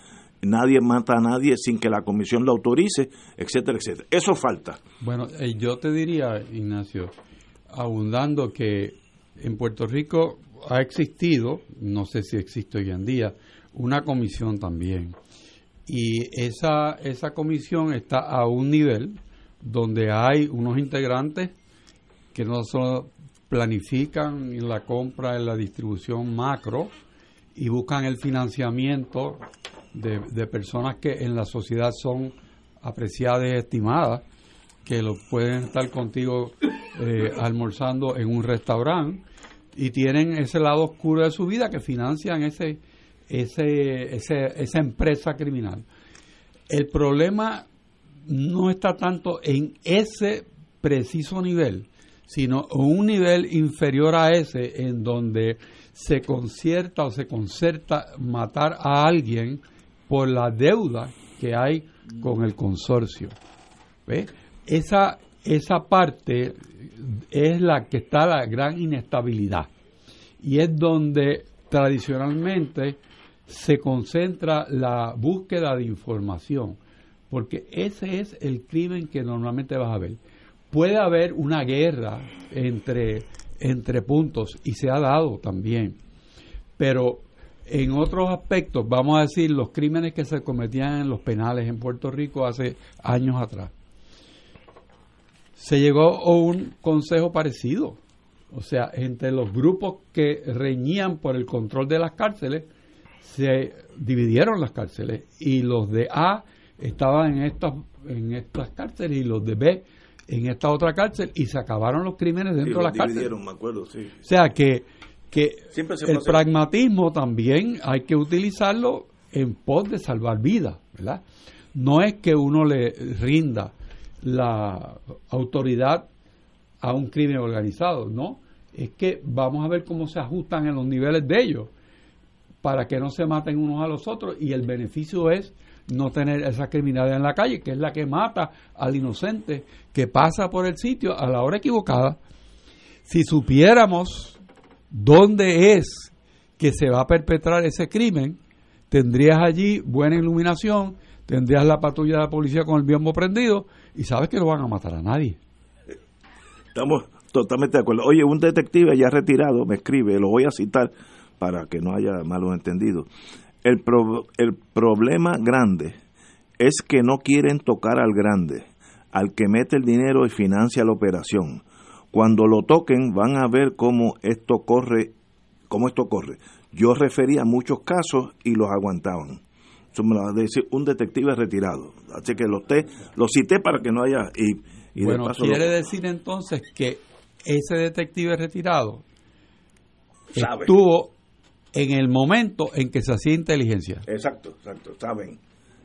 nadie mata a nadie sin que la comisión lo autorice, etcétera, etcétera. Eso falta. Bueno, eh, yo te diría, Ignacio, abundando que en Puerto Rico ha existido, no sé si existe hoy en día, una comisión también. Y esa, esa comisión está a un nivel donde hay unos integrantes que no solo planifican la compra y la distribución macro y buscan el financiamiento de, personas que en la sociedad son apreciadas y estimadas, que lo pueden estar contigo eh, almorzando en un restaurante y tienen ese lado oscuro de su vida que financian ese, ese, esa empresa criminal. El problema no está tanto en ese preciso nivel, sino un nivel inferior a ese en donde se concierta o se concerta matar a alguien por la deuda que hay con el consorcio. Esa, esa parte es la que está la gran inestabilidad. Y es donde tradicionalmente se concentra la búsqueda de información, porque ese es el crimen que normalmente vas a ver. Puede haber una guerra entre, entre puntos y se ha dado también, pero en otros aspectos, vamos a decir, los crímenes que se cometían en los penales en Puerto Rico hace años atrás, se llegó a un consejo parecido. O sea, entre los grupos que reñían por el control de las cárceles, se dividieron las cárceles y los de A estaban en estas, en estas cárceles y los de B en esta otra cárcel y se acabaron los crímenes dentro de las cárceles. Me acuerdo, sí. O sea que que el pragmatismo también hay que utilizarlo en pos de salvar vidas, ¿verdad? No es que uno le rinda la autoridad a un crimen organizado, no, es que vamos a ver cómo se ajustan en los niveles de ellos para que no se maten unos a los otros y el beneficio es no tener esa criminalidad en la calle, que es la que mata al inocente que pasa por el sitio a la hora equivocada. Si supiéramos dónde es que se va a perpetrar ese crimen, tendrías allí buena iluminación, tendrías la patrulla de la policía con el biombo prendido y sabes que no van a matar a nadie. Estamos totalmente de acuerdo. Oye, un detective ya retirado me escribe, lo voy a citar para que no haya malos entendidos. El, el problema grande es que no quieren tocar al grande, al que mete el dinero y financia la operación. Cuando lo toquen van a ver cómo esto corre, cómo esto corre. Yo refería muchos casos y los aguantaban. Eso me lo va a decir un detective retirado. Así que lo, lo cité para que no haya... Y, bueno, quiere decir entonces que ese detective retirado estuvo en el momento en que se hacía inteligencia. Exacto, exacto, saben.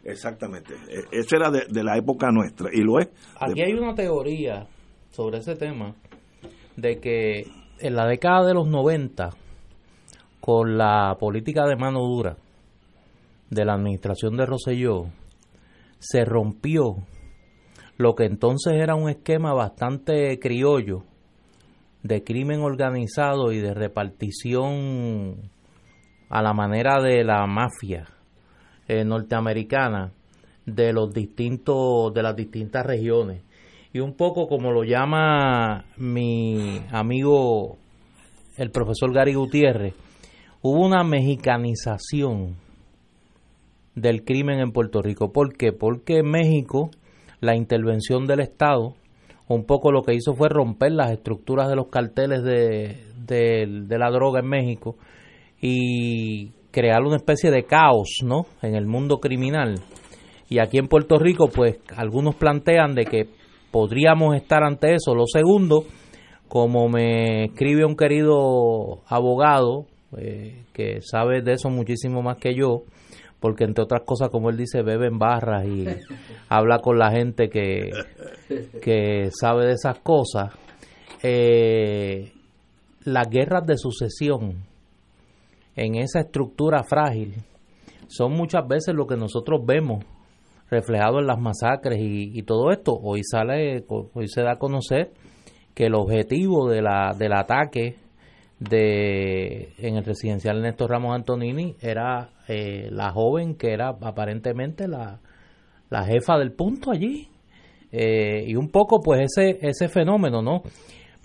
Exactamente. E, Eso era de, la época nuestra y lo es. Aquí hay una teoría sobre ese tema de que en la década de los 90, con la política de mano dura de la administración de Roselló, se rompió lo que entonces era un esquema bastante criollo de crimen organizado y de repartición a la manera de la mafia eh, norteamericana de los distintos de las distintas regiones y un poco como lo llama mi amigo el profesor Gary Gutiérrez, hubo una mexicanización del crimen en Puerto Rico. ¿Por qué? Porque en México la intervención del Estado un poco lo que hizo fue romper las estructuras de los carteles de, de la droga en México y crear una especie de caos ¿no? en el mundo criminal. Y aquí en Puerto Rico, pues algunos plantean de que podríamos estar ante eso. Lo segundo, como me escribe un querido abogado eh, que sabe de eso muchísimo más que yo, porque entre otras cosas, como él dice, bebe en barras y habla con la gente que, que sabe de esas cosas. Eh, las guerras de sucesión en esa estructura frágil son muchas veces lo que nosotros vemos reflejado en las masacres y, todo esto. Hoy sale, hoy se da a conocer que el objetivo de la, del ataque de en el residencial Néstor Ramos Antonini era eh, la joven que era aparentemente la, la jefa del punto allí. Eh, y un poco pues ese, ese fenómeno, ¿no?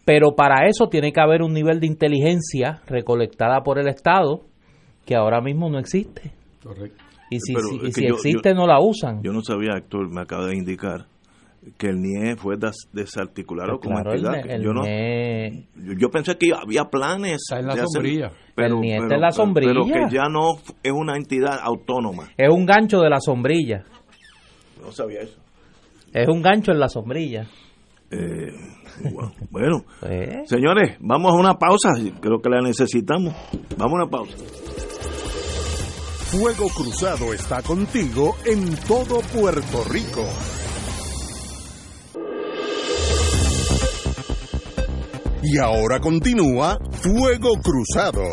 Pero para eso tiene que haber un nivel de inteligencia recolectada por el Estado que ahora mismo no existe. Correcto. Y si, si, existe no la usan. Yo no sabía, Héctor, me acaba de indicar que el NIE fue desarticulado pues como entidad. yo, no, yo, pensé que había planes. Está en la sombrilla. el NIE está en la sombrilla. Pero que ya no es una entidad autónoma. Es un gancho de la sombrilla. No sabía eso. Es un gancho en la sombrilla. Eh, bueno, pues. señores, vamos a una pausa. Creo que la necesitamos. Vamos a una pausa. Fuego Cruzado está contigo en todo Puerto Rico. Y ahora continúa Fuego Cruzado.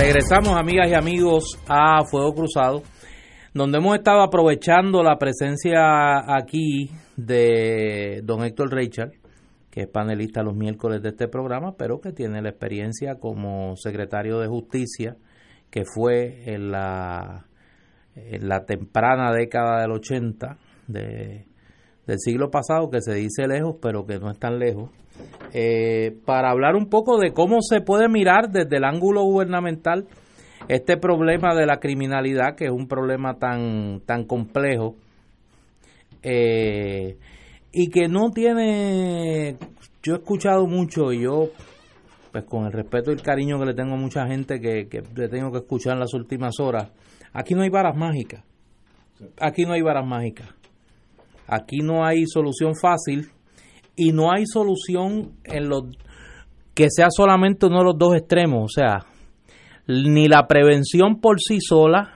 Regresamos, amigas y amigos, a Fuego Cruzado donde hemos estado aprovechando la presencia aquí de don Héctor Richard, que es panelista los miércoles de este programa, pero que tiene la experiencia como secretario de Justicia, que fue en la, temprana década del 80 de, del siglo pasado, que se dice lejos, pero que no es tan lejos, eh, para hablar un poco de cómo se puede mirar desde el ángulo gubernamental este problema de la criminalidad, que es un problema tan, tan complejo, eh, y que no tiene, yo he escuchado mucho y yo, pues con el respeto y el cariño que le tengo a mucha gente que, que le tengo que escuchar en las últimas horas, aquí no hay varas mágicas, aquí no hay varas mágicas, aquí no hay solución fácil y no hay solución en los que sea solamente uno de los dos extremos, o sea, ni la prevención por sí sola,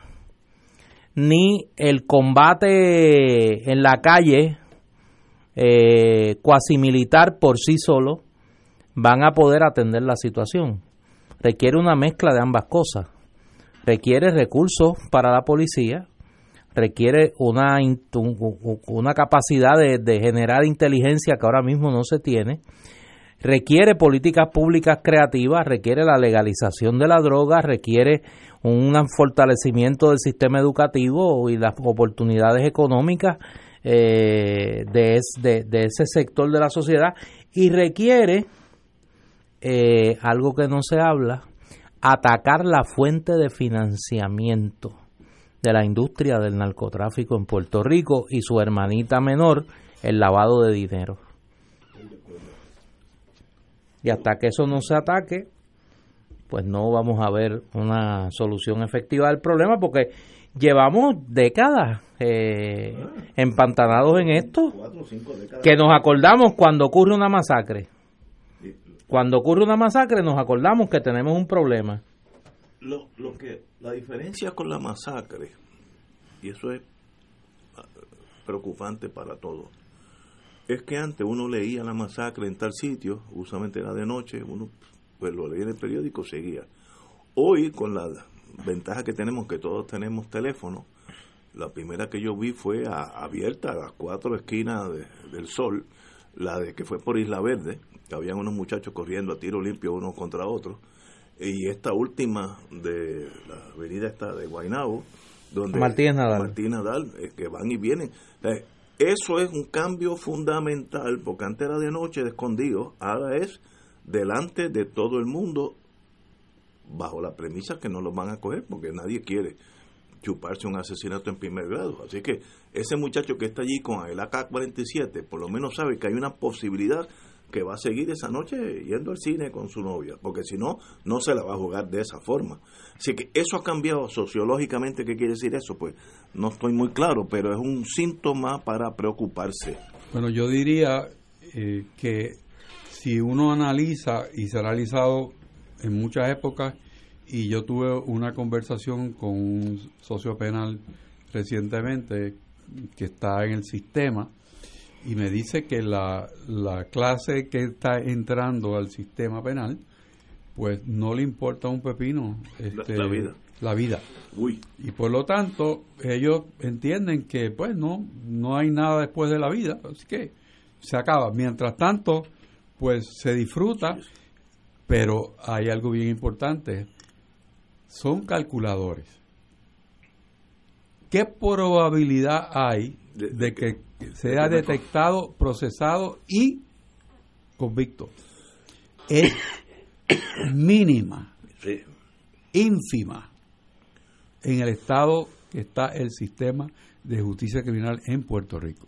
ni el combate en la calle eh, cuasi militar por sí solo van a poder atender la situación. Requiere una mezcla de ambas cosas. Requiere recursos para la policía, requiere una, una capacidad de, de generar inteligencia que ahora mismo no se tiene. Requiere políticas públicas creativas, requiere la legalización de la droga, requiere un fortalecimiento del sistema educativo y las oportunidades económicas eh, de, ese sector de la sociedad. Y requiere eh, algo que no se habla, atacar la fuente de financiamiento de la industria del narcotráfico en Puerto Rico y su hermanita menor, el lavado de dinero. Y hasta que eso no se ataque, pues no vamos a ver una solución efectiva del problema porque llevamos décadas eh, empantanados en esto, que nos acordamos cuando ocurre una masacre. Cuando ocurre una masacre nos acordamos que tenemos un problema. Lo, lo que la diferencia con la masacre y eso es ah, preocupante para todos es que antes uno leía la masacre en tal sitio, usualmente era de noche, uno pues lo leía en el periódico, seguía. Hoy, con la ventaja que tenemos, que todos tenemos teléfono, la primera que yo vi fue abierta a las cuatro esquinas del sol, la de que fue por Isla Verde, que habían unos muchachos corriendo a tiro limpio unos contra otros, y esta última de la avenida esta de Guaynabo, donde Martínez Nadal, Martínez Nadal eh, que van y vienen. Eso es un cambio fundamental, porque antes era de noche, de escondido, ahora es delante de todo el mundo, bajo la premisa que no lo van a coger, porque nadie quiere chuparse un asesinato en primer grado. Así que ese muchacho que está allí con el AK-47, por lo menos sabe que hay una posibilidad que va a seguir esa noche yendo al cine con su novia, porque si no, no se la va a jugar de esa forma. Así que eso ha cambiado sociológicamente, ¿qué quiere decir eso? Pues no estoy muy claro, pero es un síntoma para preocuparse. Bueno, yo diría eh, que si uno analiza, y se ha analizado en muchas épocas, y yo tuve una conversación con un socio penal recientemente que está en el sistema, y me dice que la, la clase que está entrando al sistema penal, pues no le importa un pepino este, la vida. La vida. Uy. Y por lo tanto, ellos entienden que pues no, no hay nada después de la vida, así que se acaba. Mientras tanto, pues se disfruta, pero hay algo bien importante, son calculadores. ¿Qué probabilidad hay De- de, de que sea detectado, procesado y convicto? Es mínima, Sí. ínfima en el estado que está el sistema de justicia criminal en Puerto Rico.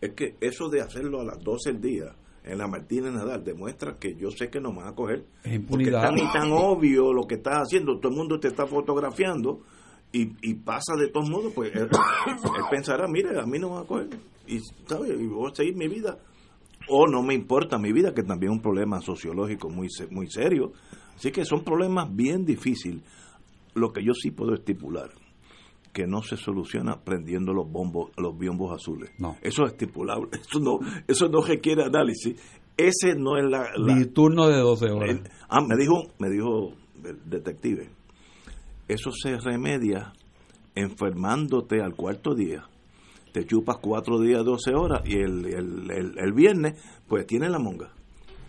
Es que eso de hacerlo a las 12 del día en la Martínez Nadal demuestra que yo sé que nos van a coger. Es Porque impunidad. es tan y tan obvio lo que estás haciendo. Todo el mundo te está fotografiando y, y pasa de todos modos. Pues él, él pensará, mire, a mí no me van a coger. Y, ¿sabes? y voy a seguir mi vida. O no me importa mi vida, que también es un problema sociológico muy, muy serio. Así que son problemas bien difíciles. Lo que yo sí puedo estipular que no se soluciona prendiendo los bombos, los biombos azules. No. Eso es estipulable. Eso no, eso no requiere análisis. Ese no es la, la- Mi turno de 12 horas. el- ah, me dijo, me dijo el detective. Eso se remedia enfermándote al cuarto día. Te chupas cuatro días, 12 horas y el, el, el- el viernes, pues tiene la monga.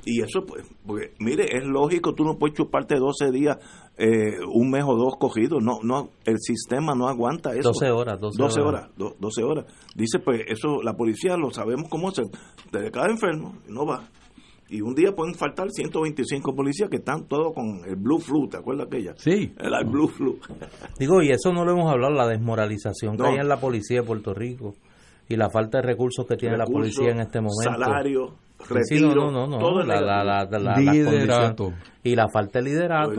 Y eso, pues, porque, mire, es lógico, tú no puedes chuparte 12 días, eh, un mes o dos cogidos. No, no, el sistema no aguanta eso. 12 horas, 12 12 horas. horas, do- 12 horas. Dice, pues, eso, la policía lo sabemos cómo hacer. Te cae enfermo, no va. Y un día pueden faltar 125 policías que están todos con el blue flu, ¿te acuerdas aquella? Sí. El, el blue flu. Digo, y eso no lo hemos hablado, la desmoralización No. que hay en la policía de Puerto Rico y la falta de recursos que tiene la policía en este momento. Salario, Sí, retiro, no, no, no, todo no, es la, la, la, Liderato. Y la falta de liderato.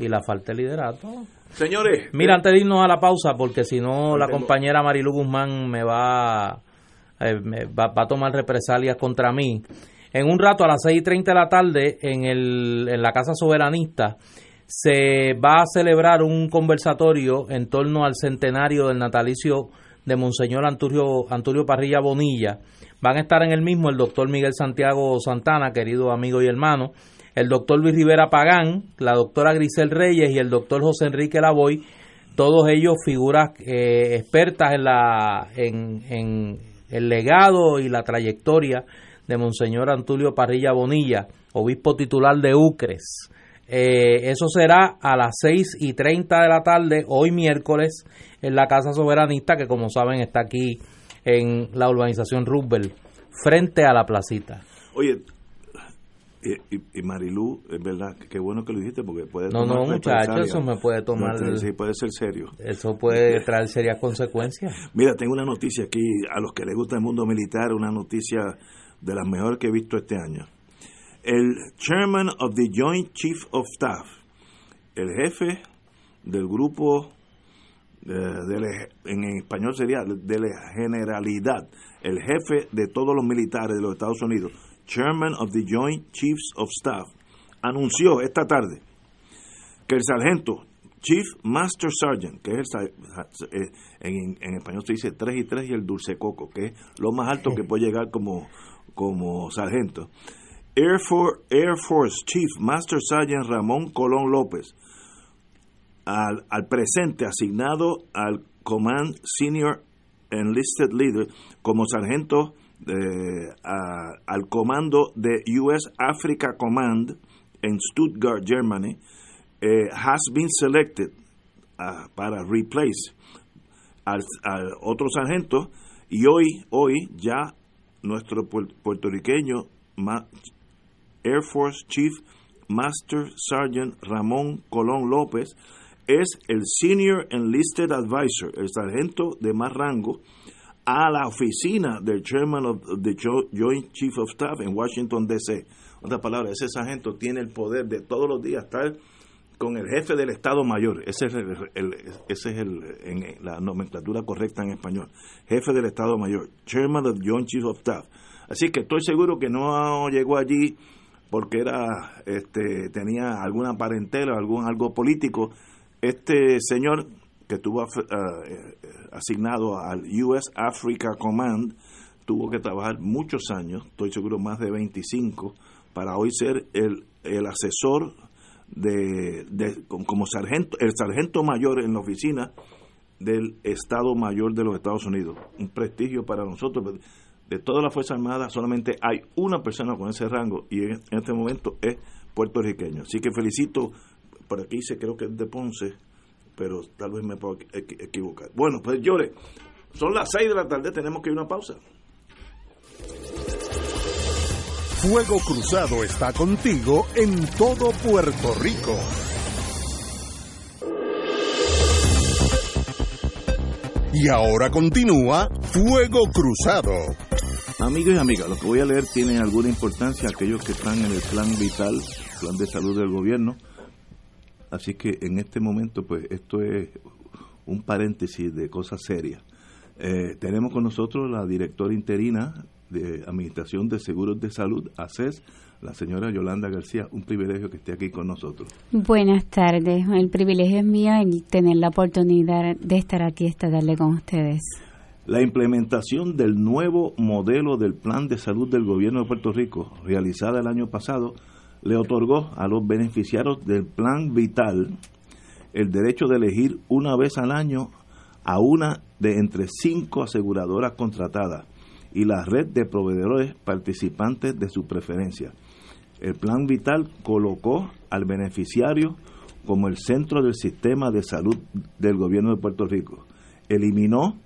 Y la falta de liderato. Señores, Mira, antes de irnos a la pausa, porque si no la tengo- compañera Marilu Guzmán me va, eh, me va, va a tomar represalias contra mí. En un rato, a las 6 y 30 de la tarde, en, el, en la Casa Soberanista, se va a celebrar un conversatorio en torno al centenario del natalicio de Monseñor Anturio, Anturio Parrilla Bonilla. Van a estar en el mismo el doctor Miguel Santiago Santana, querido amigo y hermano, el doctor Luis Rivera Pagán, la doctora Grisel Reyes y el doctor José Enrique Lavoy, todos ellos figuras eh, expertas en, la, en, en el legado y la trayectoria de Monseñor Antulio Parrilla Bonilla, obispo titular de Ucres. Eh, eso será a las 6 y 30 de la tarde, hoy miércoles, en la Casa Soberanista, que como saben está aquí en la urbanización Roosevelt, frente a la placita. oye, y, y, Marilú, es verdad, qué bueno que lo dijiste porque puede No, tomar no, muchacho, represalias. eso me puede tomar- Sí, puede ser serio. Eso puede traer serias consecuencias. Mira, tengo una noticia aquí, a los que les gusta el mundo militar, una noticia de las mejores que he visto este año. El chairman of the Joint Chief of Staff, el jefe del grupo, eh, la- en español sería de la generalidad, el jefe de todos los militares de los Estados Unidos, chairman of the Joint Chiefs of Staff, anunció esta tarde que el sargento Chief Master Sergeant, que es el, eh, en, en español se dice 3 y 3 y el dulce coco, que es lo más alto que puede llegar como, como sargento. Air Force, Air Force Chief Master Sergeant Ramón Colón López, al, al presente asignado al Command Senior Enlisted Leader como sargento eh, al comando de US Africa Command en Stuttgart, Germany, eh, has been selected ah, para replace al, al otro sargento y hoy hoy ya nuestro puer- puertorriqueño Air Force Chief Master Sergeant Ramón Colón López es el Senior Enlisted Advisor, el sargento de más rango, a la oficina del Chairman of the Jo- Joint Chief of Staff en Washington, D.C. Otra palabra, ese sargento tiene el poder de todos los días estar con el jefe del Estado Mayor. Ese es, el, el- ese es el, en la nomenclatura correcta en español. Jefe del Estado Mayor, Chairman of the Joint Chief of Staff. Así que estoy seguro que no llegó allí porque era este tenía alguna parentela, algún algo político. Este señor que estuvo ah, eh, asignado al US Africa Command tuvo que trabajar muchos años, estoy seguro más de 25, para hoy ser el, el asesor de, como sargento, el sargento mayor en la oficina del Estado Mayor de los Estados Unidos. Un prestigio para nosotros. De toda la Fuerza Armada solamente hay una persona con ese rango y en, este momento es puertorriqueño. Así que felicito, por aquí dice creo que es de Ponce, pero tal vez me puedo equivocar. Bueno, pues llore. Son las 6 de la tarde, tenemos que ir a una pausa. Fuego Cruzado está contigo en todo Puerto Rico. Y ahora continúa Fuego Cruzado. Amigos y amigas, lo que voy a leer tiene alguna importancia aquellos que están en el plan vital, plan de salud del gobierno. Así que en este momento, pues esto es un paréntesis de cosas serias. Eh, tenemos con nosotros la directora interina de Administración de Seguros de Salud, ACES, la señora Yolanda García. Un privilegio que esté aquí con nosotros. Buenas tardes. El privilegio es mío el tener la oportunidad de estar aquí, esta darle con ustedes. La implementación del nuevo modelo del Plan de Salud del Gobierno de Puerto Rico, realizada el año pasado, le otorgó a los beneficiarios del Plan Vital el derecho de elegir una vez al año a una de entre cinco aseguradoras contratadas y la red de proveedores participantes de su preferencia. El plan vital colocó al beneficiario como el centro del sistema de salud del gobierno de Puerto Rico. Eliminó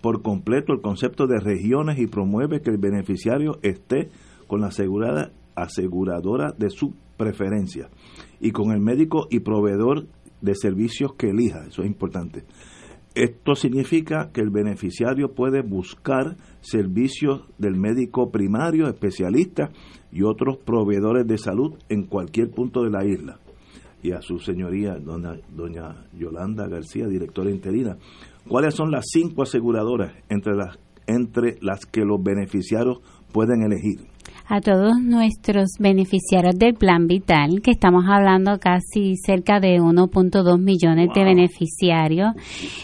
por completo el concepto de regiones y promueve que el beneficiario esté con la asegurada, aseguradora de su preferencia y con el médico y proveedor de servicios que elija. Eso es importante. Esto significa que el beneficiario puede buscar servicios del médico primario, especialista y otros proveedores de salud en cualquier punto de la isla. Y a su señoría, doña, doña Yolanda García, directora interina, ¿cuáles son las cinco aseguradoras entre las, entre las que los beneficiarios pueden elegir? A todos nuestros beneficiarios del Plan Vital, que estamos hablando casi cerca de 1.2 millones de beneficiarios.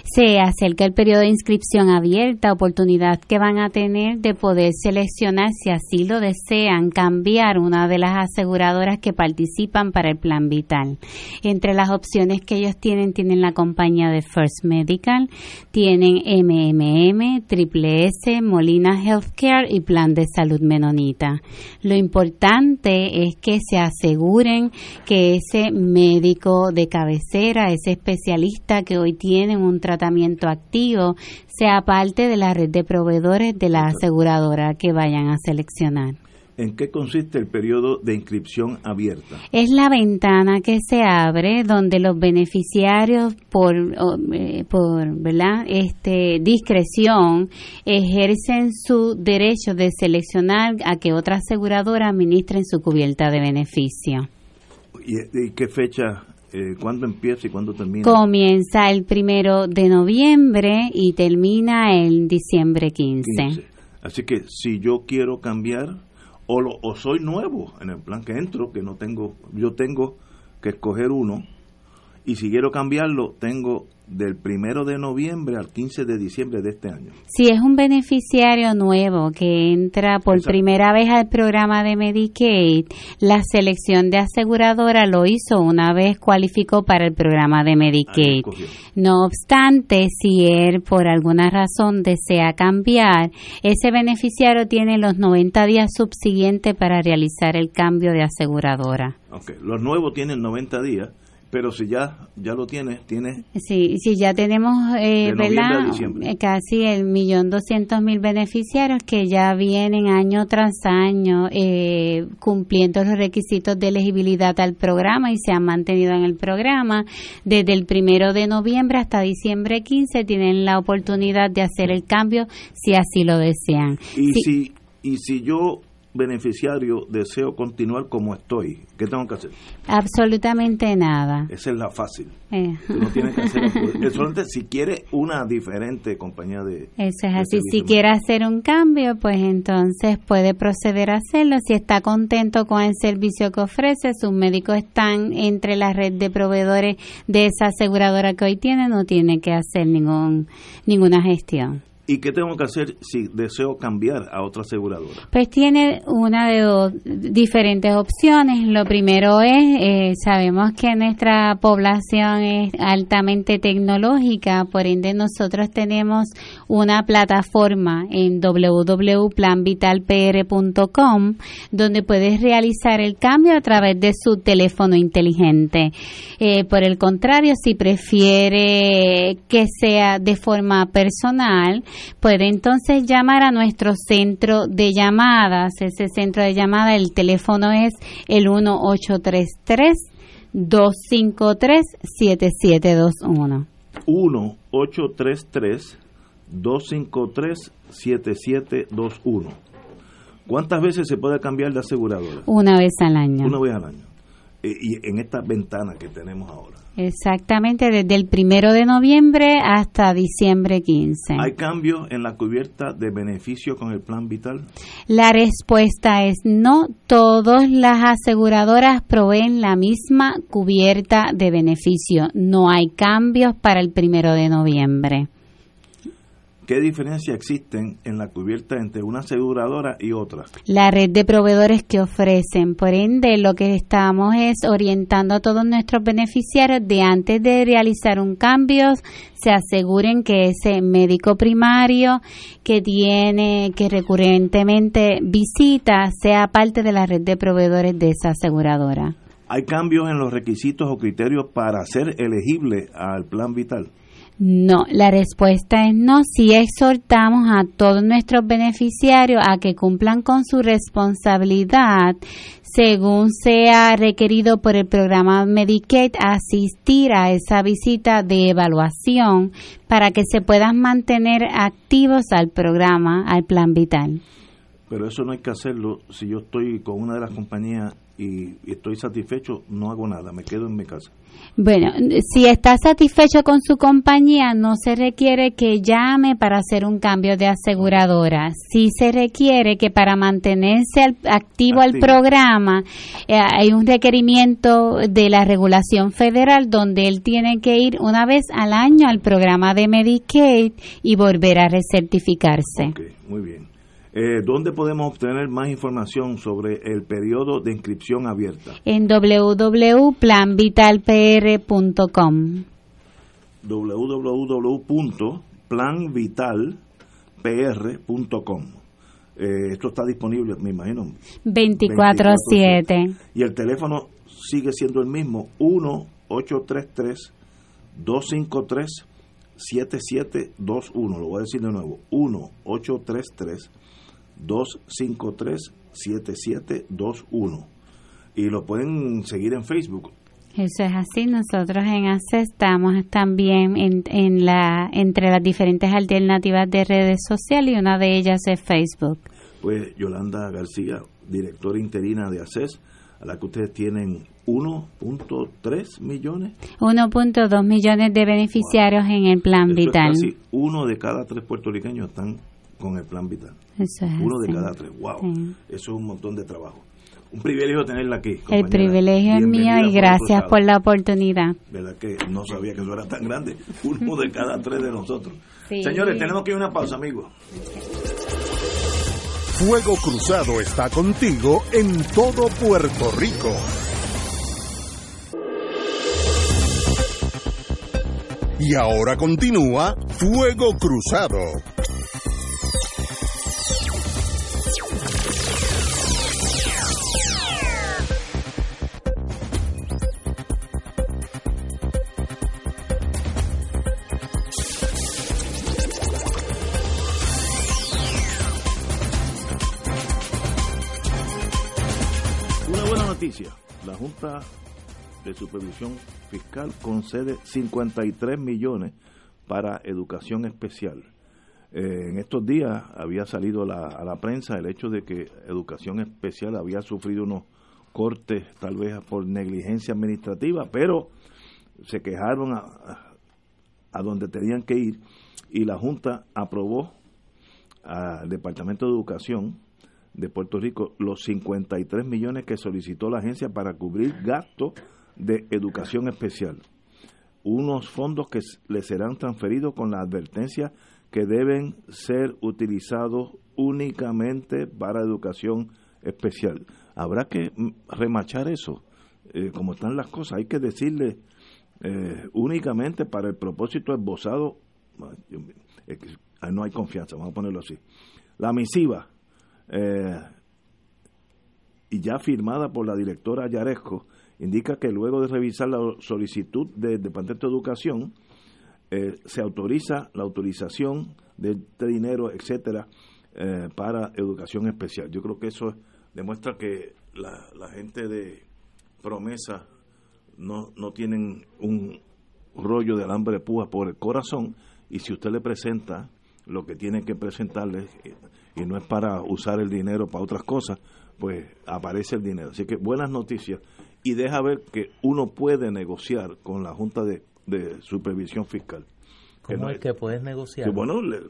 Se acerca el periodo de inscripción abierta, oportunidad que van a tener de poder seleccionar, si así lo desean, cambiar una de las aseguradoras que participan para el Plan Vital. Entre las opciones que ellos tienen, tienen la compañía de First Medical, tienen MMM, Triple S, Molina Healthcare y Plan de Salud Menonita. Lo importante es que se aseguren que ese médico de cabecera, ese especialista que hoy tiene un tratamiento activo, sea parte de la red de proveedores de la aseguradora que vayan a seleccionar. ¿En qué consiste el periodo de inscripción abierta? Es la ventana que se abre donde los beneficiarios por, eh, por ¿verdad? Este, discreción ejercen su derecho de seleccionar a que otra aseguradora administre su cubierta de beneficio. ¿Y, qué fecha eh, ¿Cuándo empieza y cuándo termina? Comienza el primero de noviembre y termina el diciembre 15. Así que si yo quiero cambiar, o, o soy nuevo en el plan que entro, que no tengo, yo tengo que escoger uno, y si quiero cambiarlo, tengo del primero de noviembre al 15 de diciembre de este año. Si es un beneficiario nuevo que entra por primera vez al programa de Medicaid, la selección de aseguradora lo hizo una vez cualificó para el programa de Medicaid. No obstante, si él por alguna razón desea cambiar, ese beneficiario tiene los 90 días subsiguientes para realizar el cambio de aseguradora. Okay. Los nuevos tienen 90 días pero si ya ya lo tienes, tienes... Sí, si ya tenemos, eh, ¿verdad? Eh, casi el millón doscientos mil beneficiarios que ya vienen año tras año eh, cumpliendo los requisitos de elegibilidad al programa y se han mantenido en el programa. Desde el primero de noviembre hasta diciembre 15 tienen la oportunidad de hacer el cambio si así lo desean. Y si, y si yo beneficiario deseo continuar como estoy, ¿qué tengo que hacer? Absolutamente nada. Esa es la fácil. Eh. No que hacer solamente si quiere una diferente compañía de. Eso es así. Si quiere hacer un cambio, pues entonces puede proceder a hacerlo. Si está contento con el servicio que ofrece, sus médicos están entre la red de proveedores de esa aseguradora que hoy tiene, no tiene que hacer ningún ninguna gestión. ¿Y qué tengo que hacer si deseo cambiar a otra aseguradora? Pues tiene una de dos diferentes opciones. Lo primero es, eh, sabemos que nuestra población es altamente tecnológica, por ende nosotros tenemos una plataforma en www.planvitalpr.com donde puedes realizar el cambio a través de su teléfono inteligente. Eh, por el contrario, si prefiere que sea de forma personal, puede entonces llamar a nuestro centro de llamadas. Ese centro de llamadas, el teléfono es el 1833 253 7721. 1833 253 7721. ¿Cuántas veces se puede cambiar de aseguradora? Una vez al año. Una vez al año. Eh, y en esta ventana que tenemos ahora. Exactamente, desde el primero de noviembre hasta diciembre 15. ¿Hay cambios en la cubierta de beneficio con el plan vital? La respuesta es no. Todas las aseguradoras proveen la misma cubierta de beneficio. No hay cambios para el primero de noviembre. ¿Qué diferencia existen en la cubierta entre una aseguradora y otra? La red de proveedores que ofrecen. Por ende, lo que estamos es orientando a todos nuestros beneficiarios de antes de realizar un cambio, se aseguren que ese médico primario que tiene, que recurrentemente visita, sea parte de la red de proveedores de esa aseguradora. ¿Hay cambios en los requisitos o criterios para ser elegible al plan vital? No, la respuesta es no. Si exhortamos a todos nuestros beneficiarios a que cumplan con su responsabilidad, según sea requerido por el programa Medicaid, asistir a esa visita de evaluación para que se puedan mantener activos al programa, al plan vital. Pero eso no hay que hacerlo si yo estoy con una de las compañías y estoy satisfecho, no hago nada, me quedo en mi casa. Bueno, si está satisfecho con su compañía, no se requiere que llame para hacer un cambio de aseguradora. Sí se requiere que para mantenerse activo, al programa eh, hay un requerimiento de la regulación federal donde él tiene que ir una vez al año al programa de Medicaid y volver a recertificarse. muy bien. Eh, ¿Dónde podemos obtener más información sobre el periodo de inscripción abierta? En www.planvitalpr.com. www.planvitalpr.com. Eh, esto está disponible, me imagino. 24-7. Y el teléfono sigue siendo el mismo, 1-833-253-7721. Lo voy a decir de nuevo, 1-833 253-7721. Y lo pueden seguir en Facebook. Eso es así. Nosotros en ACES estamos también en, en la, entre las diferentes alternativas de redes sociales y una de ellas es Facebook. Pues Yolanda García, directora interina de ACES, a la que ustedes tienen 1.3 millones. 1.2 millones de beneficiarios en el plan vital. casi uno de cada tres puertorriqueños están con el plan vital. Uno de cada tres. ¡Wow! Eso es un montón de trabajo. Un privilegio tenerla aquí. El privilegio es mío y gracias por la oportunidad. ¿Verdad que no sabía que eso era tan grande? Uno de cada tres de nosotros. Señores, tenemos que ir a una pausa, amigos. Fuego Cruzado está contigo en todo Puerto Rico. Y ahora continúa Fuego Cruzado. La Junta de Supervisión Fiscal concede 53 millones para educación especial. Eh, en estos días había salido a la prensa el hecho de que educación especial había sufrido unos cortes, tal vez por negligencia administrativa, pero se quejaron a donde tenían que ir y la Junta aprobó al Departamento de Educación de Puerto Rico los 53 millones que solicitó la agencia para cubrir gastos de educación especial. Unos fondos que le serán transferidos con la advertencia que deben ser utilizados únicamente para educación especial. Habrá que mm, remachar eso, eh, como están las cosas. Hay que decirle eh, únicamente para el propósito esbozado. no hay confianza, vamos a ponerlo así. La misiva, eh, y ya firmada por la directora Yaresco, indica que luego de revisar la solicitud del Departamento de Educación, eh, se autoriza la autorización de este dinero, etcétera, eh, para educación especial. Yo creo que eso demuestra que la, gente de promesa no, no tienen un rollo de alambre de púa por el corazón y si usted le presenta lo que tiene que presentarle eh, y no es para usar el dinero para otras cosas, pues aparece el dinero. Así que buenas noticias y deja ver que uno puede negociar con la Junta de, Supervisión Fiscal. ¿Cómo es que puedes negociar? bueno, le,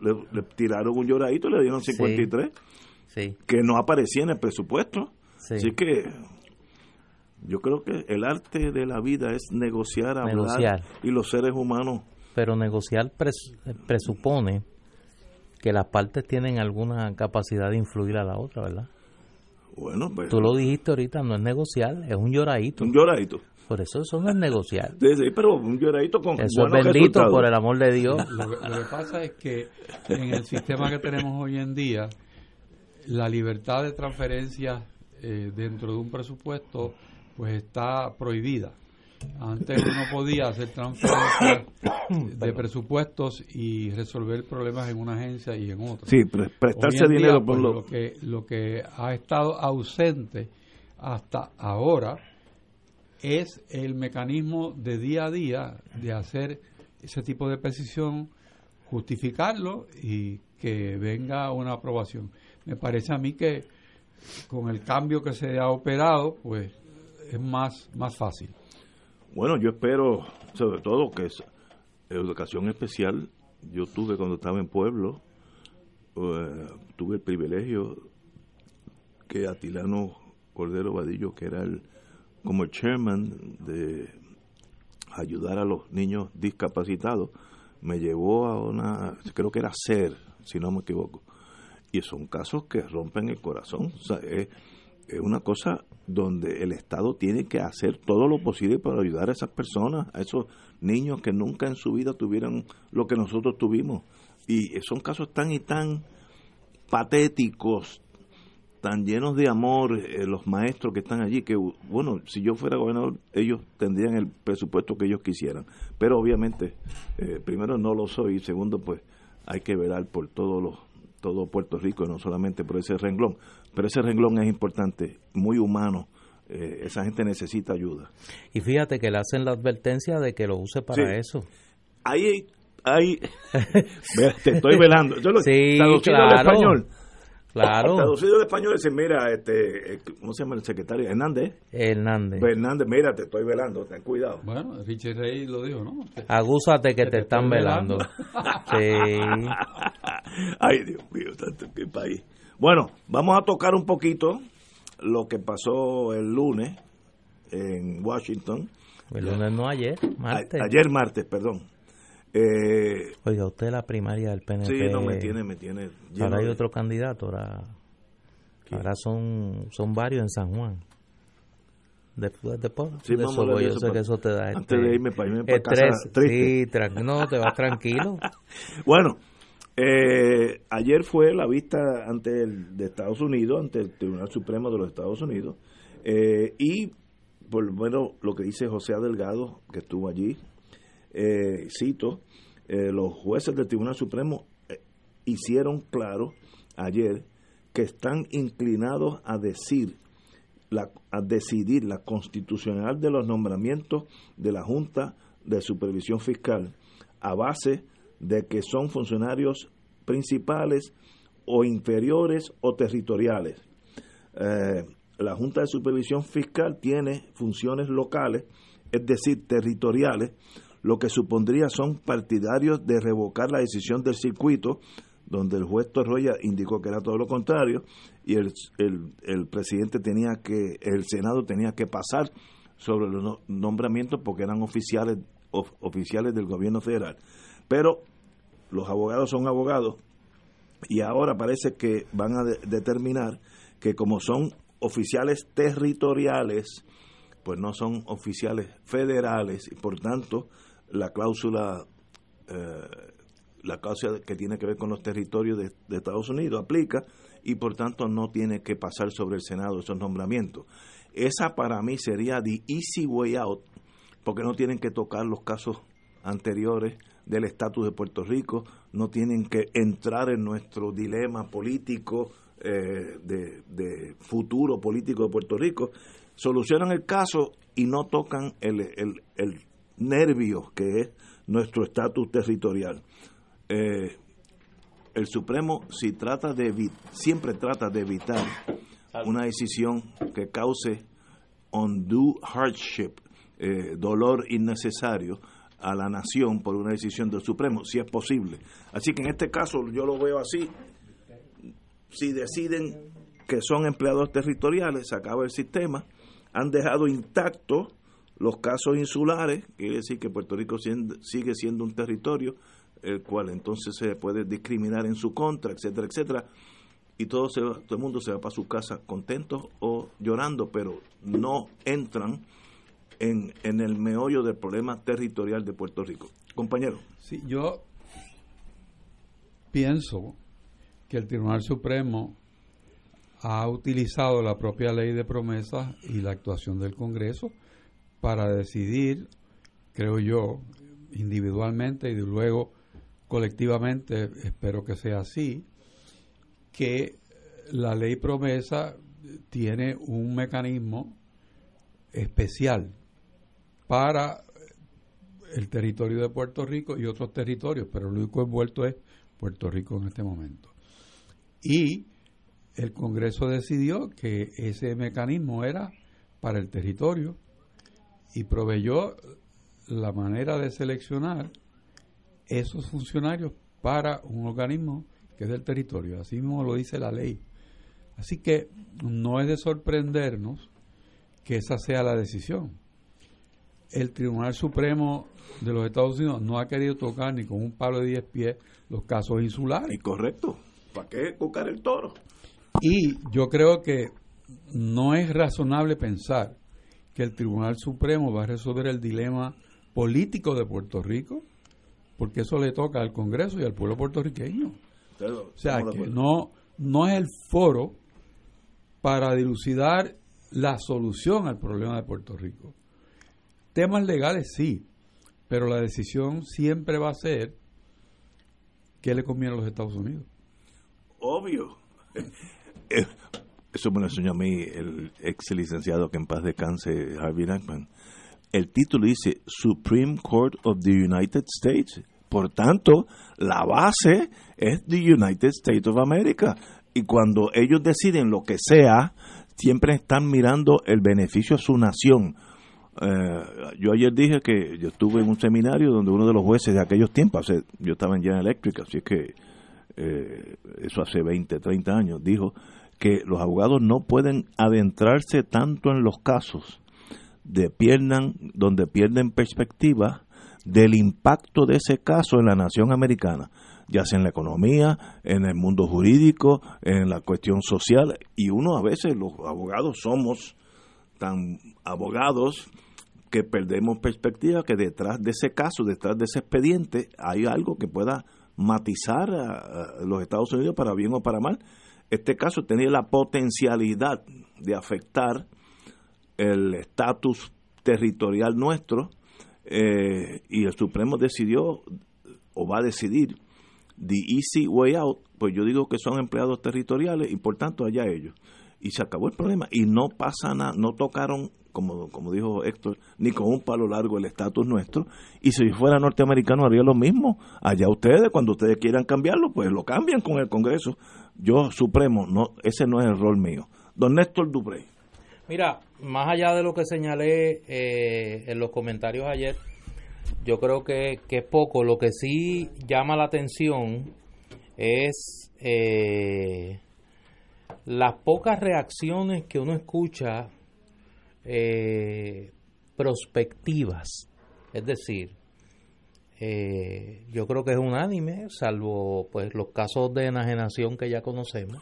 le, tiraron un lloradito, le dieron 53, sí. que no aparecía en el presupuesto. Así que yo creo que el arte de la vida es negociar, hablar y los seres humanos. Pero negociar presupone que las partes tienen alguna capacidad de influir a la otra, ¿verdad? Bueno, pues. Tú lo dijiste ahorita, no es negociar, es un lloradito. Un lloradito. Por eso eso no es negociar. Sí, pero un lloradito con Eso es bendito, por el amor de Dios. Lo que, pasa es que en el sistema que tenemos hoy en día, la libertad de transferencia eh, dentro de un presupuesto pues está prohibida. Antes uno podía hacer transferencias de presupuestos y resolver problemas en una agencia y en otra. Sí, prestarse dinero por pues, lo... que lo que ha estado ausente hasta ahora es el mecanismo de día a día de hacer ese tipo de precisión, justificarlo y que venga una aprobación. Me parece a mí que con el cambio que se ha operado, pues es más, más fácil. Bueno, yo espero, sobre todo, que es educación especial. Yo tuve cuando estaba en pueblo, eh, tuve el privilegio que Atilano Cordero Vadillo, que era el como el chairman de ayudar a los niños discapacitados, me llevó a una, creo que era SER, si no me equivoco. Y son casos que rompen el corazón. O sea, es, es una cosa donde el Estado tiene que hacer todo lo posible para ayudar a esas personas, a esos niños que nunca en su vida tuvieron lo que nosotros tuvimos. Y son casos tan y tan patéticos, tan llenos de amor, eh, los maestros que están allí, que, bueno, si yo fuera gobernador, ellos tendrían el presupuesto que ellos quisieran. Pero obviamente, eh, primero no lo soy, y segundo, pues hay que velar por todos los todo Puerto Rico, no solamente por ese renglón. Pero ese renglón es importante, muy humano. Eh, esa gente necesita ayuda. Y fíjate que le hacen la advertencia de que lo use para eso. Ahí, ahí, te estoy velando. Yo lo, sí, claro. español. Claro. Traducido al español dice, mira, este, eh, ¿cómo se llama el secretario? Hernández. Hernández. Pues, Hernández, mira, te estoy velando, ten cuidado. Bueno, Richard Rey lo dijo, ¿no? Agúzate que, te, están velando. sí. Ay, Dios mío, tanto qué país. Bueno, vamos a tocar un poquito lo que pasó el lunes en Washington. El lunes no ayer, martes. ayer martes, perdón. Eh, Oiga, usted la primaria del PNP. Sí, no, me tiene, me tiene. Ahora hay otro candidato, ahora, ahora son, son varios en San Juan. Después, después sí, de eso, yo sé que eso te da antes de irme para irme para casa triste. Sí, no, te vas tranquilo. bueno, eh, ayer fue la vista ante el de Estados Unidos, ante el Tribunal Supremo de los Estados Unidos, eh, y por lo menos lo que dice José Delgado, que estuvo allí, eh, cito, eh, los jueces del Tribunal Supremo hicieron claro ayer que están inclinados a decir la, a decidir la constitucional de los nombramientos de la Junta de Supervisión Fiscal a base de que son funcionarios principales o inferiores o territoriales. Eh, la Junta de Supervisión Fiscal tiene funciones locales, es decir, territoriales, lo que supondría son partidarios de revocar la decisión del circuito, donde el juez Torroya indicó que era todo lo contrario, y el, el, presidente tenía que, el Senado tenía que pasar sobre los nombramientos porque eran oficiales, oficiales del gobierno federal. Pero los abogados son abogados y ahora parece que van a determinar que como son oficiales territoriales, pues no son oficiales federales y por tanto la cláusula eh, la cláusula que tiene que ver con los territorios de, de, Estados Unidos aplica y por tanto no tiene que pasar sobre el Senado esos nombramientos. Esa para mí sería the easy way out porque no tienen que tocar los casos anteriores del estatus de Puerto Rico, no tienen que entrar en nuestro dilema político eh, de, futuro político de Puerto Rico, solucionan el caso y no tocan el, el, nervio que es nuestro estatus territorial. Eh, el Supremo si trata de siempre trata de evitar una decisión que cause undue hardship, eh, dolor innecesario, a la nación por una decisión del Supremo, si es posible. Así que en este caso yo lo veo así. Si deciden que son empleados territoriales, se acaba el sistema, han dejado intactos los casos insulares, quiere decir que Puerto Rico sigue siendo un territorio, el cual entonces se puede discriminar en su contra, etcétera, etcétera, y todo, se todo el mundo se va para su casa contentos o llorando, pero no entran en, en el meollo del problema territorial de Puerto Rico. Compañero. Sí, yo pienso que el Tribunal Supremo ha utilizado la propia ley de promesas y la actuación del Congreso para decidir, creo yo, individualmente y luego colectivamente, espero que sea así, que la ley promesa tiene un mecanismo especial para el territorio de Puerto Rico y otros territorios, pero lo único envuelto es Puerto Rico en este momento. Y el Congreso decidió que ese mecanismo era para el territorio y proveyó la manera de seleccionar esos funcionarios para un organismo que es del territorio. Así mismo lo dice la ley. Así que no es de sorprendernos que esa sea la decisión el Tribunal Supremo de los Estados Unidos no ha querido tocar ni con un palo de 10 pies los casos insulares. correcto. ¿Para qué tocar el toro? Y yo creo que no es razonable pensar que el Tribunal Supremo va a resolver el dilema político de Puerto Rico, porque eso le toca al Congreso y al pueblo puertorriqueño. O sea, que no, no es el foro para dilucidar la solución al problema de Puerto Rico. Temas legales sí, pero la decisión siempre va a ser qué le conviene a los Estados Unidos. Obvio. Eso me lo enseñó a mí el ex licenciado que en paz descanse, Harvey Nachman. El título dice Supreme Court of the United States. Por tanto, la base es the United States of America. Y cuando ellos deciden lo que sea, siempre están mirando el beneficio a su nación eh, yo ayer dije que yo estuve en un seminario donde uno de los jueces de aquellos tiempos, yo estaba en General Electric, así es que eh, eso hace 20, 30 años, dijo que los abogados no pueden adentrarse tanto en los casos de donde pierden perspectiva del impacto de ese caso en la nación americana, ya sea en la economía, en el mundo jurídico, en la cuestión social, y uno a veces los abogados somos tan abogados que perdemos perspectiva que detrás de ese caso, detrás de ese expediente, hay algo que pueda matizar a, los Estados Unidos para bien o para mal. Este caso tenía la potencialidad de afectar el estatus territorial nuestro eh, y el Supremo decidió o va a decidir the easy way out, pues yo digo que son empleados territoriales y por tanto allá ellos. Y se acabó el problema y no pasa nada, no tocaron como, como dijo Héctor, ni con un palo largo el estatus nuestro. Y si fuera norteamericano haría lo mismo. Allá ustedes, cuando ustedes quieran cambiarlo, pues lo cambian con el Congreso. Yo, Supremo, no ese no es el rol mío. Don Néstor Duprey. Mira, más allá de lo que señalé eh, en los comentarios ayer, yo creo que, que, es poco. Lo que sí llama la atención es eh, las pocas reacciones que uno escucha eh, prospectivas. Es decir, eh, yo creo que es unánime, salvo pues los casos de enajenación que ya conocemos.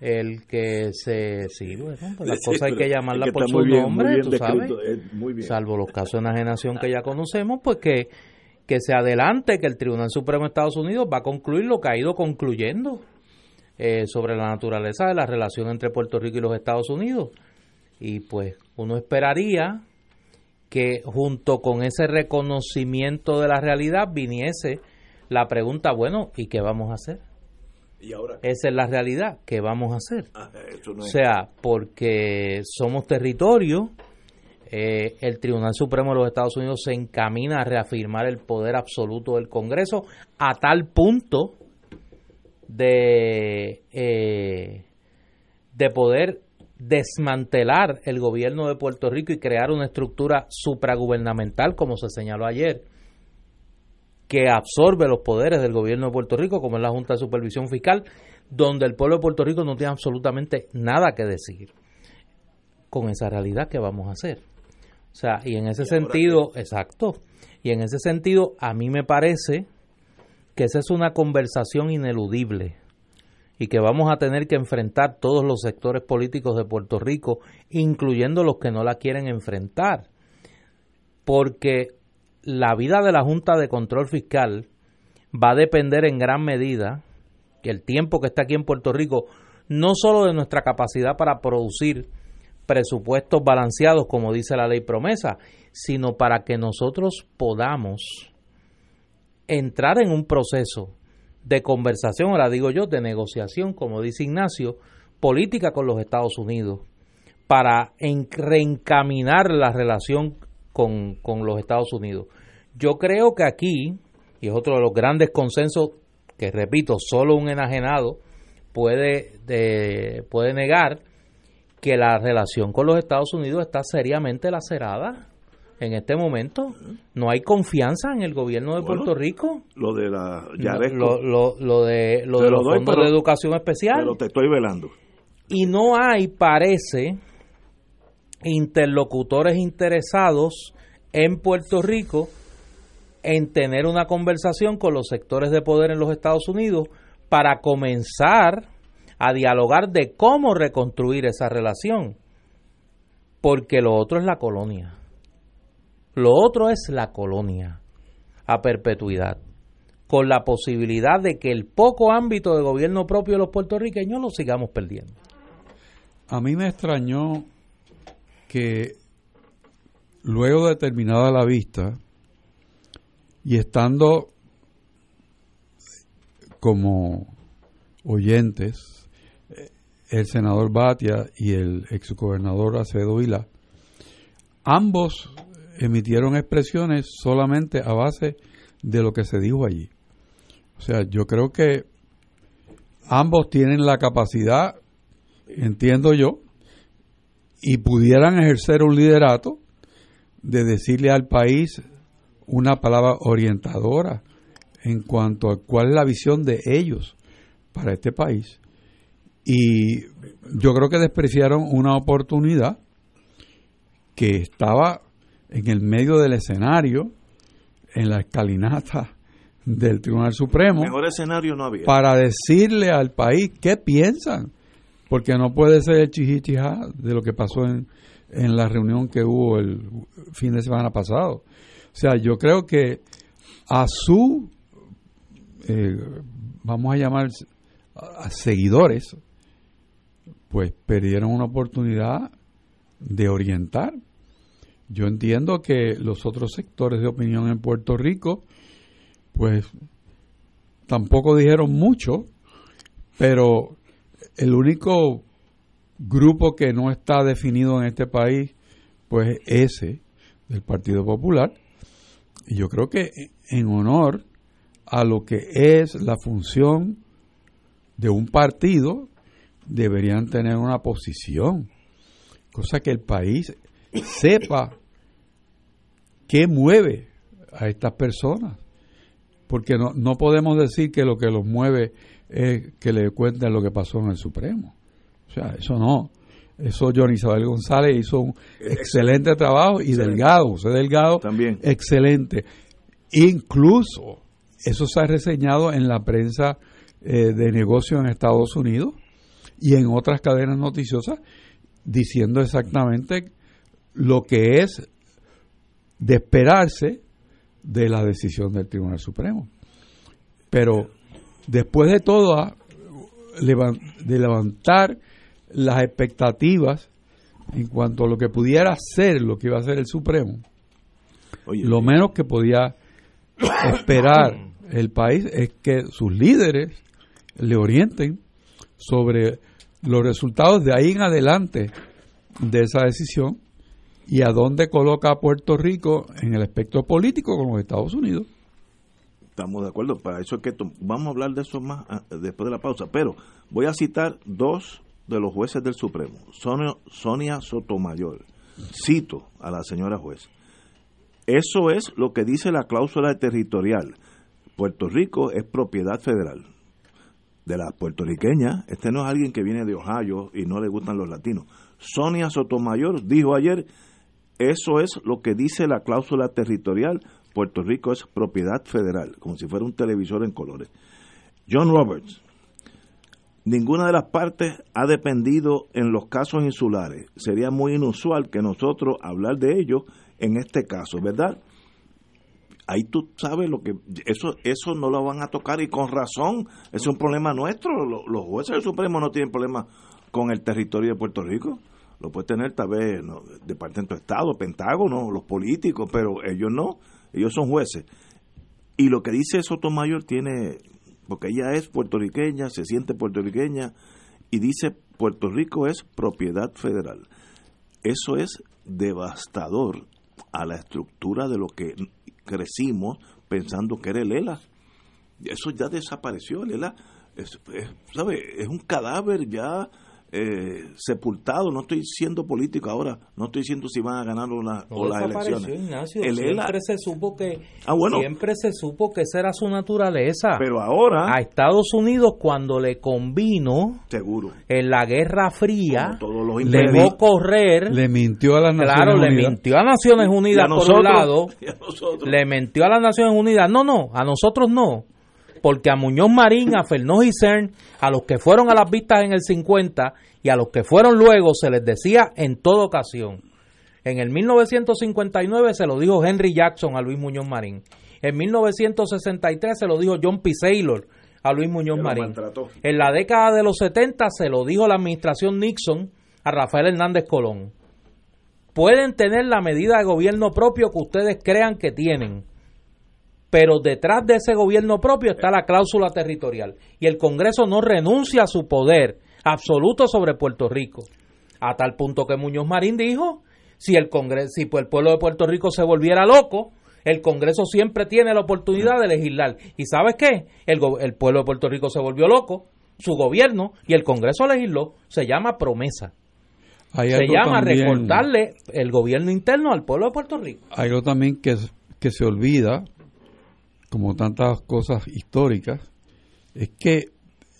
El que se sí, bueno, pues las cosas hay que llamarlas por su nombre, tú sabes. Salvo los casos de enajenación que ya conocemos, pues que, que se adelante que el Tribunal Supremo de Estados Unidos va a concluir lo que ha ido concluyendo eh, sobre la naturaleza de la relación entre Puerto Rico y los Estados Unidos. Y pues uno esperaría que junto con ese reconocimiento de la realidad viniese la pregunta, bueno, ¿y qué vamos a hacer? ¿Y ahora Esa es la realidad, ¿qué vamos a hacer? Ah, o sea, porque somos territorio, eh, el Tribunal Supremo de los Estados Unidos se encamina a reafirmar el poder absoluto del Congreso a tal punto de, eh, de poder desmantelar el gobierno de Puerto Rico y crear una estructura supragubernamental, como se señaló ayer, que absorbe los poderes del gobierno de Puerto Rico, como es la Junta de Supervisión Fiscal, donde el pueblo de Puerto Rico no tiene absolutamente nada que decir con esa realidad que vamos a hacer. O sea, y en ese sentido, exacto, y en ese sentido, a mí me parece que esa es una conversación ineludible y que vamos a tener que enfrentar todos los sectores políticos de Puerto Rico, incluyendo los que no la quieren enfrentar. Porque la vida de la Junta de Control Fiscal va a depender en gran medida el tiempo que está aquí en Puerto Rico, no solo de nuestra capacidad para producir presupuestos balanceados, como dice la ley promesa, sino para que nosotros podamos entrar en un proceso de conversación, ahora digo yo, de negociación, como dice Ignacio, política con los Estados Unidos, para reencaminar la relación con, los Estados Unidos. Yo creo que aquí, y es otro de los grandes consensos que repito, solo un enajenado puede, puede negar que la relación con los Estados Unidos está seriamente lacerada en este momento. No hay confianza en el gobierno de Puerto Rico. Lo de la lo, lo, de, lo de los fondos de educación especial. Pero te estoy velando. Y no hay, parece, interlocutores interesados en Puerto Rico en tener una conversación con los sectores de poder en los Estados Unidos para comenzar a dialogar de cómo reconstruir esa relación. Porque lo otro es la colonia. Lo otro es la colonia a perpetuidad, con la posibilidad de que el poco ámbito de gobierno propio de los puertorriqueños lo sigamos perdiendo. A mí me extrañó que luego de terminada la vista y estando como oyentes eh, el senador Batia y el exgobernador Acevedo Vila, ambos emitieron expresiones solamente a base de lo que se dijo allí. O sea, yo creo que ambos tienen la capacidad, entiendo yo, y pudieran ejercer un liderato de decirle al país una palabra orientadora en cuanto a cuál es la visión de ellos para este país. Y yo creo que despreciaron una oportunidad que estaba en el medio del escenario, en la escalinata del Tribunal Supremo. Mejor escenario no había. Para decirle al país qué piensan, porque no puede ser el chichichijá de lo que pasó en, en la reunión que hubo el fin de semana pasado. O sea, yo creo que a su, eh, vamos a llamar, a seguidores, pues perdieron una oportunidad de orientar yo entiendo que los otros sectores de opinión en Puerto Rico, pues tampoco dijeron mucho, pero el único grupo que no está definido en este país, pues ese del Partido Popular. Y yo creo que en honor a lo que es la función de un partido, deberían tener una posición, cosa que el país sepa qué mueve a estas personas. Porque no, no podemos decir que lo que los mueve es que le cuenten lo que pasó en el Supremo. O sea, eso no. Eso Johnny Isabel González hizo un excelente trabajo y Delgado, José Delgado, también. Excelente. Incluso eso se ha reseñado en la prensa eh, de negocios en Estados Unidos y en otras cadenas noticiosas diciendo exactamente lo que es de esperarse de la decisión del Tribunal Supremo. Pero después de todo, ah, de levantar las expectativas en cuanto a lo que pudiera ser lo que iba a ser el Supremo, lo menos que podía esperar el país es que sus líderes le orienten sobre los resultados de ahí en adelante de esa decisión y a dónde coloca a Puerto Rico en el espectro político con los Estados Unidos. Estamos de acuerdo, para eso es que vamos a hablar de eso más ah, después de la pausa, pero voy a citar dos de los jueces del Supremo, Sonia, Sonia Sotomayor. Cito a la señora juez. Eso es lo que dice la cláusula territorial. Puerto Rico es propiedad federal de la puertorriqueña. Este no es alguien que viene de Ohio y no le gustan los latinos. Sonia Sotomayor dijo ayer, eso es lo que dice la cláusula territorial. Puerto Rico es propiedad federal, como si fuera un televisor en colores. John Roberts, ninguna de las partes ha dependido en los casos insulares. Sería muy inusual que nosotros hablar de ello en este caso, ¿verdad? Ahí tú sabes lo que eso eso no lo van a tocar y con razón, es un problema nuestro. Los jueces del Supremo no tienen problema con el territorio de Puerto Rico lo puede tener tal vez no, Departamento de Estado, Pentágono, los políticos, pero ellos no, ellos son jueces. Y lo que dice Sotomayor tiene, porque ella es puertorriqueña, se siente puertorriqueña, y dice Puerto Rico es propiedad federal. Eso es devastador a la estructura de lo que crecimos pensando que era el ELA. Eso ya desapareció, el ELA es, ¿sabe? es un cadáver ya eh, sepultado. No estoy siendo político ahora, no estoy diciendo si van a ganar o, las elecciones. siempre se supo que ah, siempre se supo que esa era su naturaleza. Pero ahora a Estados Unidos cuando le convino, seguro, en la Guerra Fría, le dejó correr, le mintió a las Naciones claro, le mintió a Naciones Unidas por un lado, le mintió a las Naciones Unidas. No, no, a nosotros no porque a Muñoz Marín, a Fernández y Cern, a los que fueron a las vistas en el 50 y a los que fueron luego, se les decía en toda ocasión. En el 1959 se lo dijo Henry Jackson a Luis Muñoz Marín. En 1963 se lo dijo John P. Saylor a Luis Muñoz Marín. En la década de los 70 se lo dijo la administración Nixon a Rafael Hernández Colón. Pueden tener la medida de gobierno propio que ustedes crean que tienen, pero detrás de ese gobierno propio está la cláusula territorial y el Congreso no renuncia a su poder absoluto sobre Puerto Rico, a tal punto que Muñoz Marín dijo, si el Congreso, si el pueblo de Puerto Rico se volviera loco, el Congreso siempre tiene la oportunidad de legislar. ¿Y sabes qué? El, el pueblo de Puerto Rico se volvió loco, su gobierno y el Congreso legisló, se llama promesa. se llama recortarle el gobierno interno al pueblo de Puerto Rico. Hay algo también que, que se olvida, como tantas cosas históricas, es que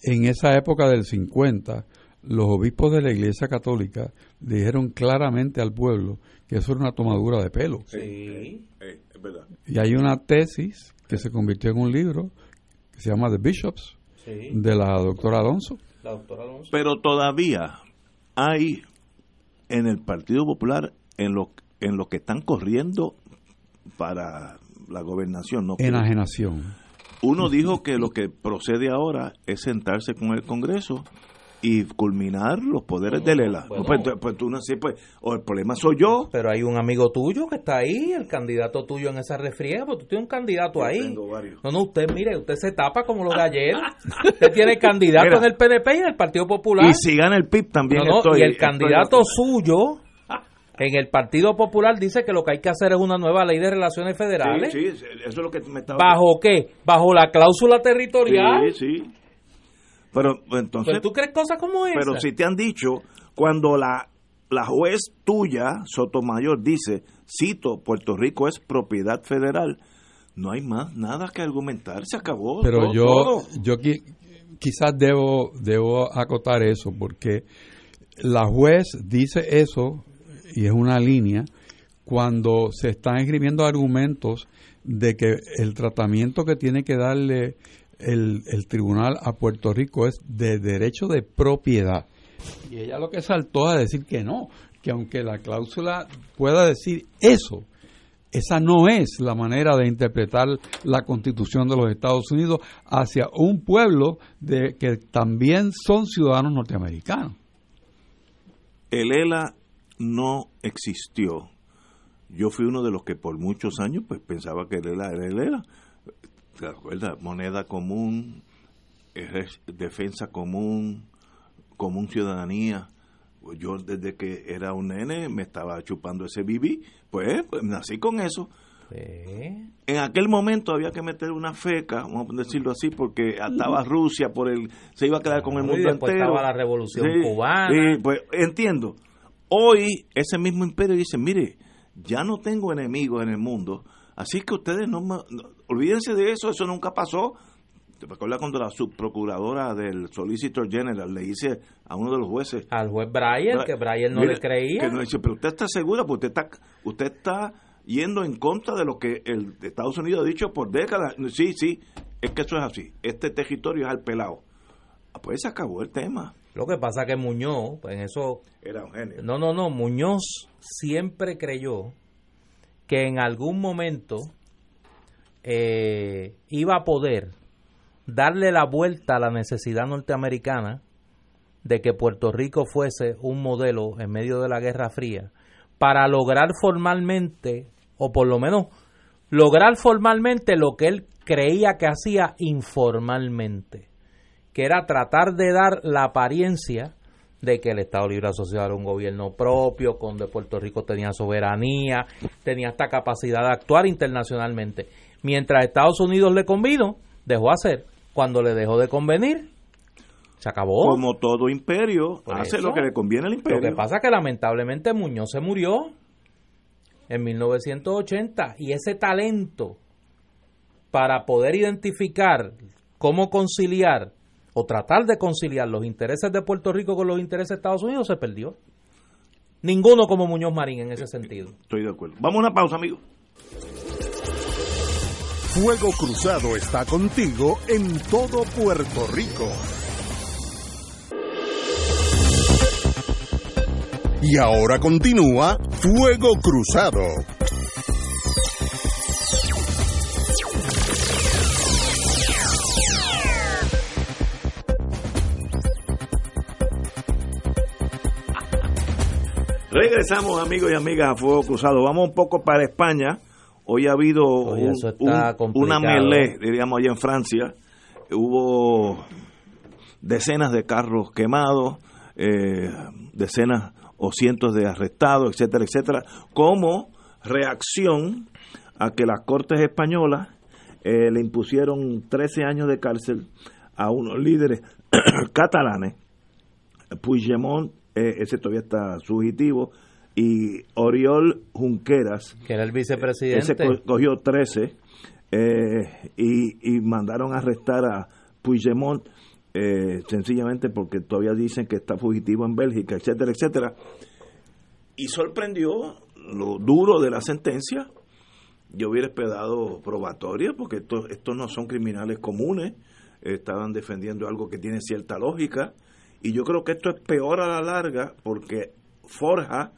en esa época del 50, los obispos de la Iglesia Católica dijeron claramente al pueblo que eso era una tomadura de pelo. Sí, es verdad. Y hay una tesis que se convirtió en un libro que se llama The Bishops, de la doctora Alonso. La doctora Alonso. Pero todavía hay en el Partido Popular, en lo, en lo que están corriendo para la gobernación. No Enajenación. Uno dijo que lo que procede ahora es sentarse con el Congreso y culminar los poderes de Lela. pues, pues, tú no sé, pues, o el problema soy yo. Pero hay un amigo tuyo que está ahí, el candidato tuyo en esa refriega, pues tú tienes un candidato ahí. No, no, usted mire, usted se tapa como los de ayer. usted tiene candidato en el PNP y en el Partido Popular. Y si gana el PIB también Y el candidato suyo en el Partido Popular dice que lo que hay que hacer es una nueva ley de relaciones federales. Sí, sí, eso es lo que me estaba ¿Bajo qué? ¿Bajo la cláusula territorial? Sí, sí. Pero entonces... ¿Tú crees cosas como esa? Pero si te han dicho, cuando la, la juez tuya, Sotomayor, dice, cito, Puerto Rico es propiedad federal, no hay más nada que argumentar, se acabó. Pero yo, yo quizás debo, debo acotar eso, porque la juez dice eso y es una línea, cuando se están escribiendo argumentos de que el tratamiento que tiene que darle el, el tribunal a Puerto Rico es de derecho de propiedad. Y ella lo que saltó a decir que no, que aunque la cláusula pueda decir eso, esa no es la manera de interpretar la constitución de los Estados Unidos hacia un pueblo de que también son ciudadanos norteamericanos. El ELA no existió. Yo fui uno de los que por muchos años pues pensaba que ELA era el ELA. ¿Te acuerdas? Moneda común, defensa común, común ciudadanía pues yo desde que era un nene me estaba chupando ese bibi, pues, pues, nací con eso. En aquel momento había que meter una feca, vamos a decirlo así, porque estaba Rusia por el, se iba a quedar con el mundo entero. Estaba la revolución cubana. Sí, pues entiendo. Hoy ese mismo imperio dice, mire, ya no tengo enemigos en el mundo, así que ustedes no, no olvídense de eso, eso nunca pasó ¿Te acuerdas cuando la subprocuradora del Solicitor General le dice a uno de los jueces? Al juez Breyer, que Breyer no le creía. Que no dice, pero usted está segura, porque usted está, usted está yendo en contra de lo que el Estados Unidos ha dicho por décadas. Sí, sí, es que eso es así. Este territorio es al pelado. Ah, pues se acabó el tema. Lo que pasa que Muñoz, pues en eso... Era un genio. No, no, no. Muñoz siempre creyó que en algún momento eh, iba a poder darle la vuelta a la necesidad norteamericana de que Puerto Rico fuese un modelo en medio de la Guerra Fría para lograr formalmente, o por lo menos lograr formalmente lo que él creía que hacía informalmente, que era tratar de dar la apariencia de que el Estado Libre Asociado era un gobierno propio, donde Puerto Rico tenía soberanía, tenía esta capacidad de actuar internacionalmente. Mientras Estados Unidos le convino, dejó hacer. Cuando le dejó de convenir, se acabó. Como todo imperio, hace lo que le conviene al imperio. Lo que pasa es que lamentablemente Muñoz se murió en 1980 y ese talento para poder identificar cómo conciliar o tratar de conciliar los intereses de Puerto Rico con los intereses de Estados Unidos se perdió. Ninguno como Muñoz Marín en ese sentido. Estoy de acuerdo. Vamos a una pausa, amigos. Fuego Cruzado está contigo en todo Puerto Rico. Y ahora continúa Fuego Cruzado. Regresamos amigos y amigas a Fuego Cruzado. Vamos un poco para España Hoy ha habido una melé, diríamos allá en Francia. Hubo decenas de carros quemados, eh, decenas o cientos de arrestados, etcétera, etcétera, como reacción a que las Cortes Españolas eh, le impusieron 13 años de cárcel a unos líderes catalanes. Puigdemont, eh, ese todavía está fugitivo, y Oriol Junqueras, que era el vicepresidente, ese cogió 13 eh, y, mandaron a arrestar a Puigdemont eh, sencillamente porque todavía dicen que está fugitivo en Bélgica, etcétera, etcétera. Y sorprendió lo duro de la sentencia. Yo hubiera esperado probatoria porque estos, estos no son criminales comunes, estaban defendiendo algo que tiene cierta lógica. Y yo creo que esto es peor a la larga porque forja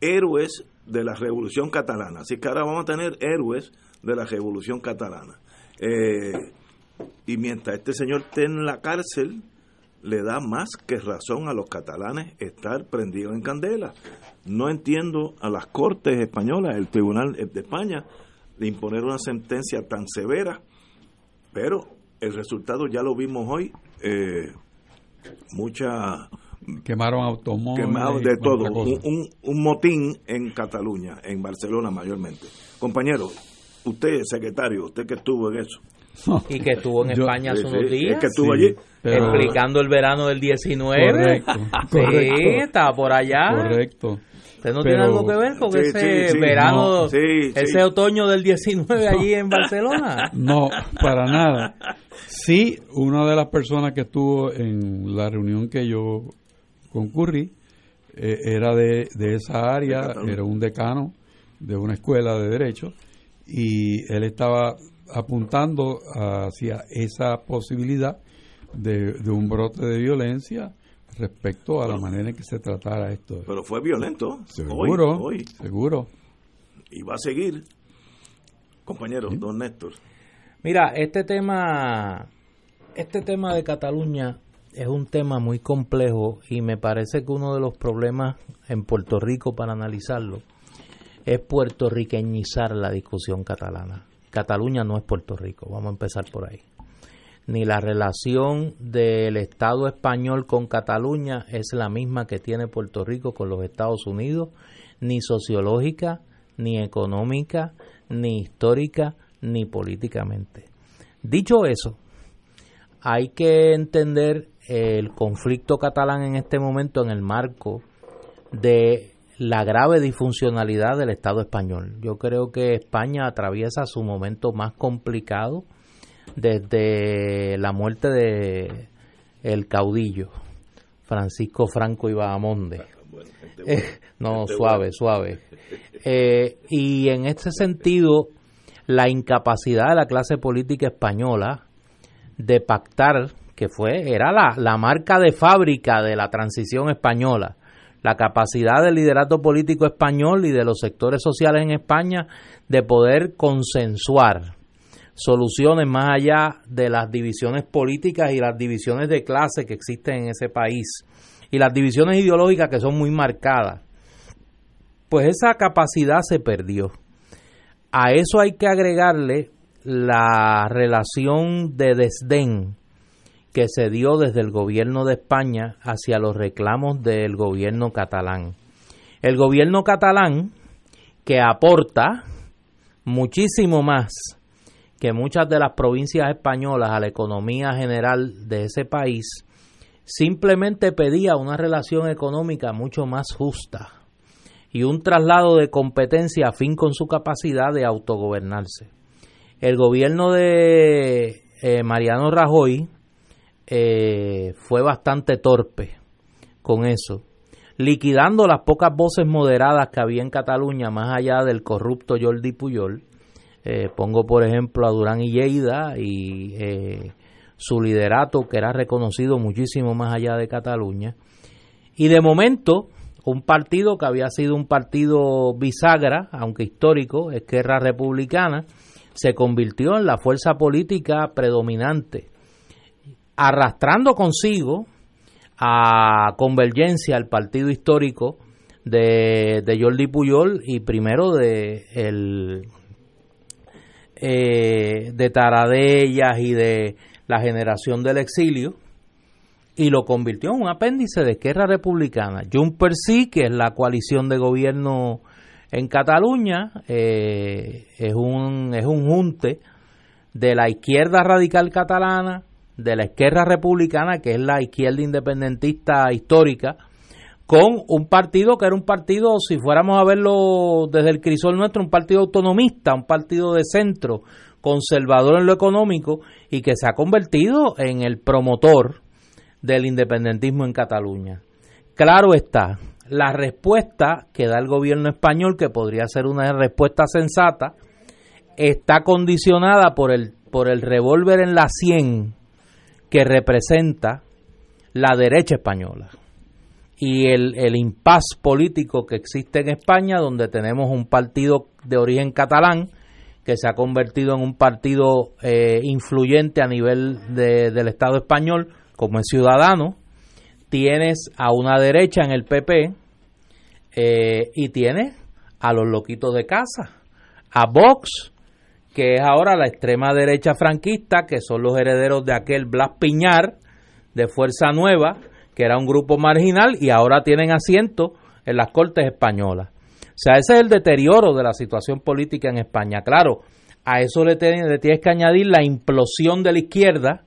héroes de la Revolución Catalana. Así que ahora vamos a tener héroes de la Revolución Catalana. Eh, y mientras este señor esté en la cárcel, le da más que razón a los catalanes estar prendidos en candela. No entiendo a las Cortes españolas, el Tribunal de España, de imponer una sentencia tan severa, pero el resultado ya lo vimos hoy. Eh, mucha Quemaron automóviles. de todo. Un, un, motín en Cataluña, en Barcelona mayormente. Compañero, usted, secretario, usted que estuvo en eso. Y que estuvo en España hace unos días. que estuvo allí. Explicando el verano del 19. Correcto, Sí, estaba por allá. Correcto. ¿Usted no tiene algo que ver con ese verano, ese otoño del 19 allí en Barcelona? No, para nada. Sí, una de las personas que estuvo en la reunión que yo concurrí, eh, era de, esa área, era un decano de una escuela de derecho, y él estaba apuntando hacia esa posibilidad de, un brote de violencia respecto a la manera en que se tratara esto. Pero fue violento. Seguro, seguro. Y va a seguir. Compañero, don Néstor. Mira, este tema, este tema de Cataluña es un tema muy complejo y me parece que uno de los problemas en Puerto Rico para analizarlo es puertorriqueñizar la discusión catalana. Cataluña no es Puerto Rico, vamos a empezar por ahí. Ni la relación del Estado español con Cataluña es la misma que tiene Puerto Rico con los Estados Unidos, ni sociológica, ni económica, ni histórica, ni políticamente. Dicho eso, hay que entender el conflicto catalán en este momento en el marco de la grave disfuncionalidad del Estado español. Yo creo que España atraviesa su momento más complicado desde la muerte de el caudillo Francisco Franco y Bahamonde. Eh, no, suave, suave. Eh, y en este sentido, la incapacidad de la clase política española de pactar, que fue, era la, la marca de fábrica de la transición española, la capacidad del liderato político español y de los sectores sociales en España de poder consensuar soluciones más allá de las divisiones políticas y las divisiones de clase que existen en ese país y las divisiones ideológicas que son muy marcadas. Pues esa capacidad se perdió. A eso hay que agregarle la relación de desdén que se dio desde el gobierno de España hacia los reclamos del gobierno catalán. El gobierno catalán, que aporta muchísimo más que muchas de las provincias españolas a la economía general de ese país, simplemente pedía una relación económica mucho más justa y un traslado de competencia a fin con su capacidad de autogobernarse. El gobierno de eh, Mariano Rajoy eh, fue bastante torpe con eso, liquidando las pocas voces moderadas que había en Cataluña más allá del corrupto Jordi Puyol. Eh, pongo por ejemplo a Durán y Lleida y eh, su liderato que era reconocido muchísimo más allá de Cataluña. Y de momento, un partido que había sido un partido bisagra, aunque histórico, Esquerra Republicana, se convirtió en la fuerza política predominante arrastrando consigo a Convergencia, el partido histórico de, de Jordi Puyol y primero de el eh, de Taradellas y de la generación del exilio y lo convirtió en un apéndice de Esquerra Republicana. Junper sí, que es la coalición de gobierno en Cataluña, eh, es, un, es un junte de la izquierda radical catalana, de la izquierda republicana, que es la izquierda independentista histórica, con un partido que era un partido, si fuéramos a verlo desde el crisol nuestro, un partido autonomista, un partido de centro, conservador en lo económico, y que se ha convertido en el promotor del independentismo en Cataluña. Claro está, la respuesta que da el gobierno español, que podría ser una respuesta sensata, está condicionada por el, por el revólver en la sien que representa la derecha española y el, el impas político que existe en España, donde tenemos un partido de origen catalán que se ha convertido en un partido eh, influyente a nivel del Estado español, como es ciudadano, tienes a una derecha en el PP eh, y tienes a los loquitos de casa, a Vox, que es ahora la extrema derecha franquista, que son los herederos de aquel Blas Piñar, de Fuerza Nueva, que era un grupo marginal y ahora tienen asiento en las Cortes Españolas. O sea, ese es el deterioro de la situación política en España. Claro, a eso le, tienes que añadir la implosión de la izquierda,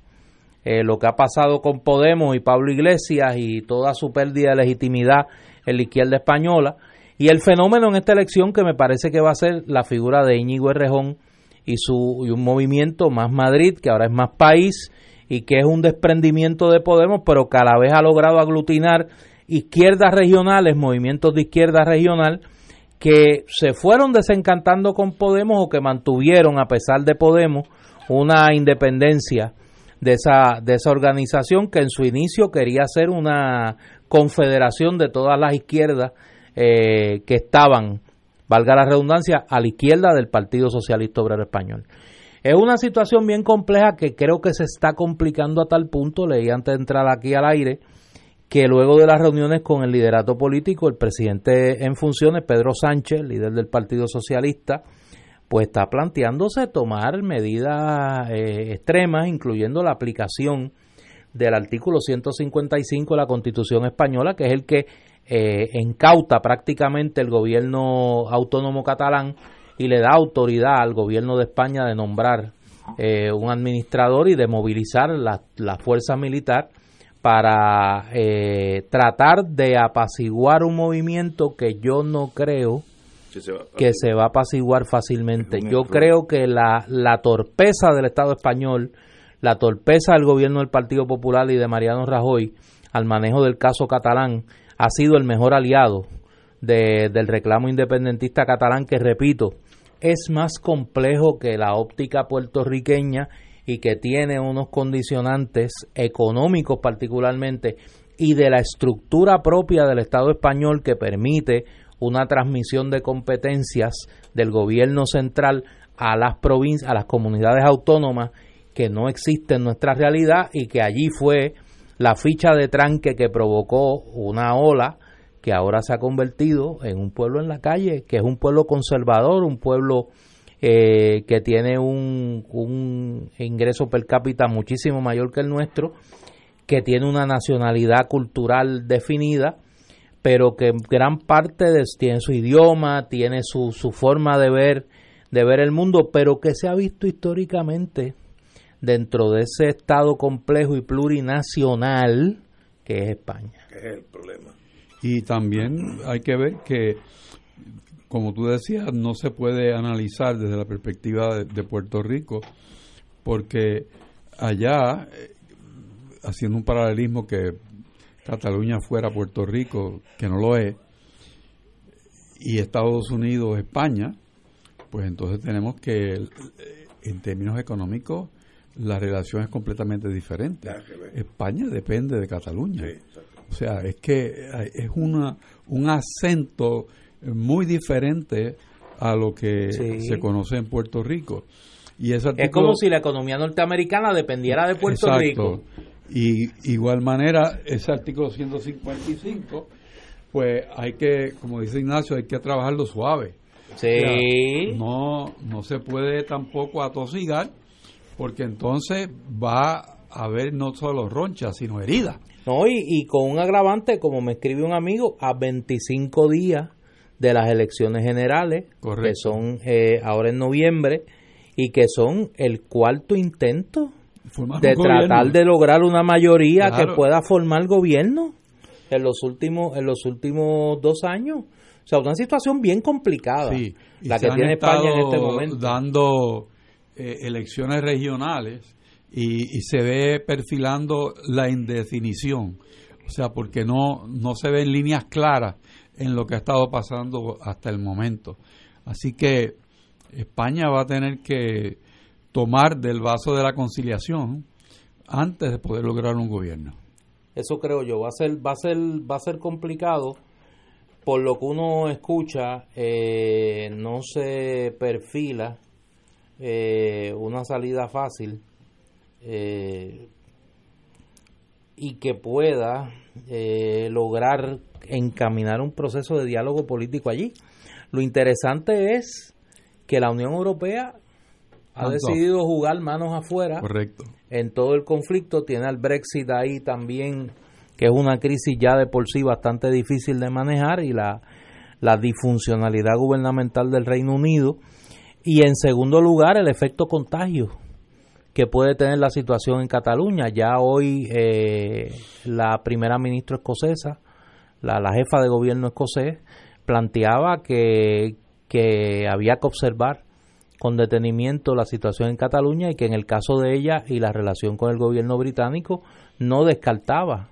eh, lo que ha pasado con Podemos y Pablo Iglesias y toda su pérdida de legitimidad en la izquierda española, y el fenómeno en esta elección que me parece que va a ser la figura de Íñigo Errejón, y, su, y un movimiento más Madrid, que ahora es más país y que es un desprendimiento de Podemos, pero que a la vez ha logrado aglutinar izquierdas regionales, movimientos de izquierda regional, que se fueron desencantando con Podemos o que mantuvieron, a pesar de Podemos, una independencia de esa, de esa organización que en su inicio quería ser una confederación de todas las izquierdas eh, que estaban, valga la redundancia, a la izquierda del Partido Socialista Obrero Español. Es una situación bien compleja que creo que se está complicando a tal punto, leí antes de entrar aquí al aire, que luego de las reuniones con el liderato político, el presidente en funciones, Pedro Sánchez, líder del Partido Socialista, pues está planteándose tomar medidas eh, extremas, incluyendo la aplicación del artículo 155 de la Constitución española, que es el que eh, encauta prácticamente el gobierno autónomo catalán y le da autoridad al gobierno de España de nombrar eh, un administrador y de movilizar la, la fuerza militar para tratar de apaciguar un movimiento que yo no creo que se va a apaciguar fácilmente. Yo creo que la, la torpeza del Estado español, la torpeza del gobierno del Partido Popular y de Mariano Rajoy al manejo del caso catalán ha sido el mejor aliado del reclamo independentista catalán que, repito, es más complejo que la óptica puertorriqueña y que tiene unos condicionantes económicos particularmente y de la estructura propia del Estado español que permite una transmisión de competencias del gobierno central a las provincias, a las comunidades autónomas que no existe en nuestra realidad y que allí fue la ficha de tranque que provocó una ola que ahora se ha convertido en un pueblo en la calle, que es un pueblo conservador, un pueblo eh, que tiene un, ingreso per cápita muchísimo mayor que el nuestro, que tiene una nacionalidad cultural definida pero que gran parte de, tiene su idioma, tiene su, su forma de ver, de ver el mundo, pero que se ha visto históricamente dentro de ese estado complejo y plurinacional que es España. Es el problema. Y también hay que ver que, como tú decías, no se puede analizar desde la perspectiva de, de Puerto Rico, porque allá, eh, haciendo un paralelismo que Cataluña fuera Puerto Rico, que no lo es, y Estados Unidos España, pues entonces tenemos que, en términos económicos, la relación es completamente diferente. España depende de Cataluña. O sea, es que es una, un acento muy diferente a lo que se conoce en Puerto Rico. Y es como si la economía norteamericana dependiera de Puerto Rico. Y igual manera, ese artículo 155, pues hay que, como dice Ignacio, hay que trabajarlo suave. Sí. no, no se puede tampoco atosigar, porque entonces va a haber no solo ronchas, sino heridas. No, y, y con un agravante, como me escribe un amigo, a 25 días de las elecciones generales, que son eh, ahora en noviembre, y que son el cuarto intento de tratar de lograr una mayoría que pueda formar gobierno en los últimos en los últimos dos años. O sea una situación bien complicada la que tiene España en este momento. dando eh, elecciones regionales y, y, se ve perfilando la indefinición o sea porque no no se ven líneas claras en lo que ha estado pasando hasta el momento así que España va a tener que tomar del vaso de la conciliación antes de poder lograr un gobierno. Eso creo yo, va a ser, va a ser, va a ser complicado. Por lo que uno escucha, eh, no se perfila eh, una salida fácil eh, y que pueda lograr encaminar un proceso de diálogo político allí. Lo interesante es que la Unión Europea ha decidido jugar manos afuera Correcto. en todo el conflicto. Tiene al Brexit ahí también, que es una crisis ya de por sí bastante difícil de manejar, y la, la disfuncionalidad gubernamental del Reino Unido. Y en segundo lugar, el efecto contagio que puede tener la situación en Cataluña. Ya hoy eh, la primera ministra escocesa, la, la jefa de gobierno escocés, planteaba que, que había que observar con detenimiento la situación en Cataluña y que en el caso de ella y la relación con el gobierno británico no descartaba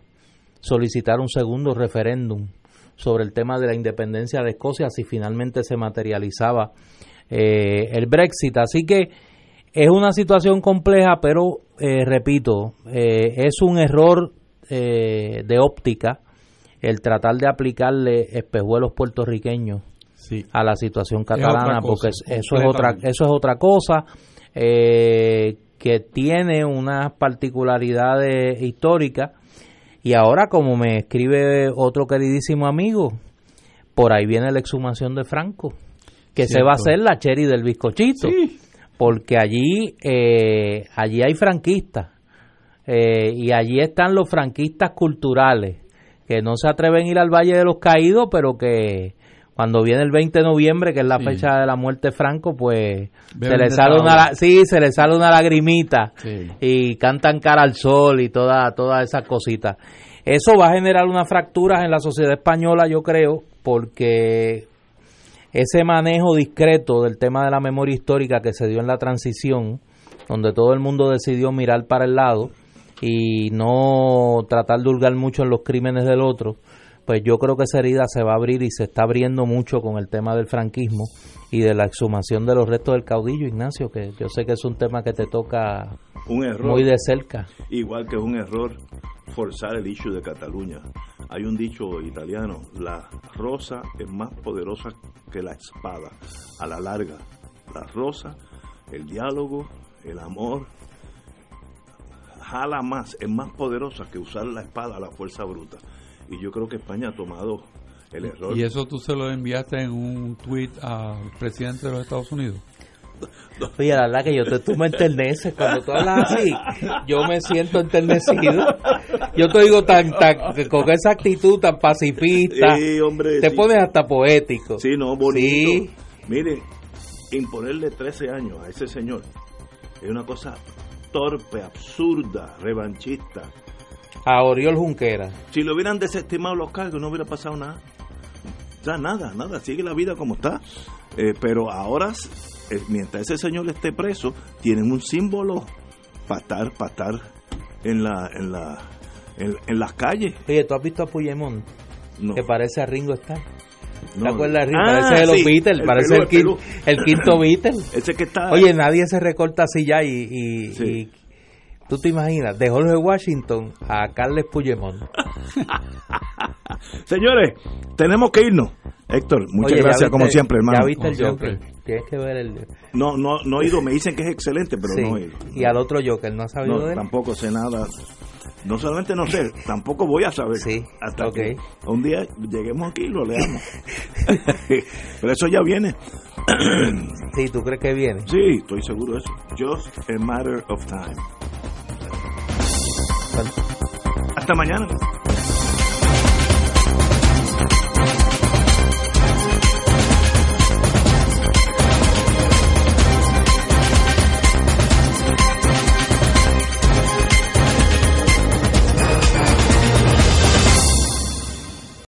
solicitar un segundo referéndum sobre el tema de la independencia de Escocia si finalmente se materializaba eh, el Brexit. Así que es una situación compleja, pero eh, repito, eh, es un error de óptica el tratar de aplicarle espejuelos puertorriqueños a la situación catalana, porque eso es otra eso es otra cosa que tiene unas particularidades históricas. Y ahora, como me escribe otro queridísimo amigo, por ahí viene la exhumación de Franco, que se va a hacer la cherry del bizcochito, porque allí, eh, allí hay franquistas eh, y allí están los franquistas culturales que no se atreven a ir al Valle de los Caídos, pero que cuando viene el 20 de noviembre, que es la fecha de la muerte de Franco, pues se le sale una sí, se le sale una lagrimita y cantan cara al sol y toda todas esas cositas. Eso va a generar unas fracturas en la sociedad española, yo creo, porque ese manejo discreto del tema de la memoria histórica que se dio en la transición, donde todo el mundo decidió mirar para el lado y no tratar de hurgar mucho en los crímenes del otro, pues yo creo que esa herida se va a abrir y se está abriendo mucho con el tema del franquismo y de la exhumación de los restos del caudillo, Ignacio, que yo sé que es un tema que te toca un error, muy de cerca. Igual que es un error forzar el issue de Cataluña. Hay un dicho italiano, la rosa es más poderosa que la espada, a la larga. La rosa, el diálogo, el amor, jala más, es más poderosa que usar la espada a la fuerza bruta y yo creo que España ha tomado el error. ¿Y eso tú se lo enviaste en un tweet al presidente de los Estados Unidos? Oye, la verdad que yo te, tú me enterneces cuando tú hablas así, yo me siento enternecido. Yo te digo tan, tan con esa actitud tan pacifista, sí, hombre, te pones hasta poético. Sí, no, bonito. Mire, imponerle 13 años a ese señor es una cosa torpe, absurda, revanchista a Oriol Junquera. Si lo hubieran desestimado los cargos, no hubiera pasado nada. O sea, nada, nada, sigue la vida como está. Eh, pero ahora, eh, mientras ese señor esté preso, tienen un símbolo para estar, para estar en, la, en, la, en, las calles. Oye, ¿tú has visto a Puyemón? Que parece a Ringo Starr. ¿Te acuerdas de Ringo? Ah, parece de los Beatles, parece el, quinto, Beatle. Ese que está... Oye, nadie se recorta así ya y, y ¿Tú te imaginas? De Jorge Washington a Carles Puigdemont. Señores, tenemos que irnos. Héctor, muchas gracias como siempre, hermano. Ya viste el Joker. Tienes que ver el. No, no, no he ido. Me dicen que es excelente, pero no he ido. Y al otro Joker, ¿no has sabido no, de él? Tampoco sé nada. No solamente no sé, tampoco voy a saber. Sí. Hasta que un día lleguemos aquí y lo leamos. pero eso ya viene. sí, ¿tú crees que viene? Sí, estoy seguro de eso. Just a matter of time. Hasta mañana.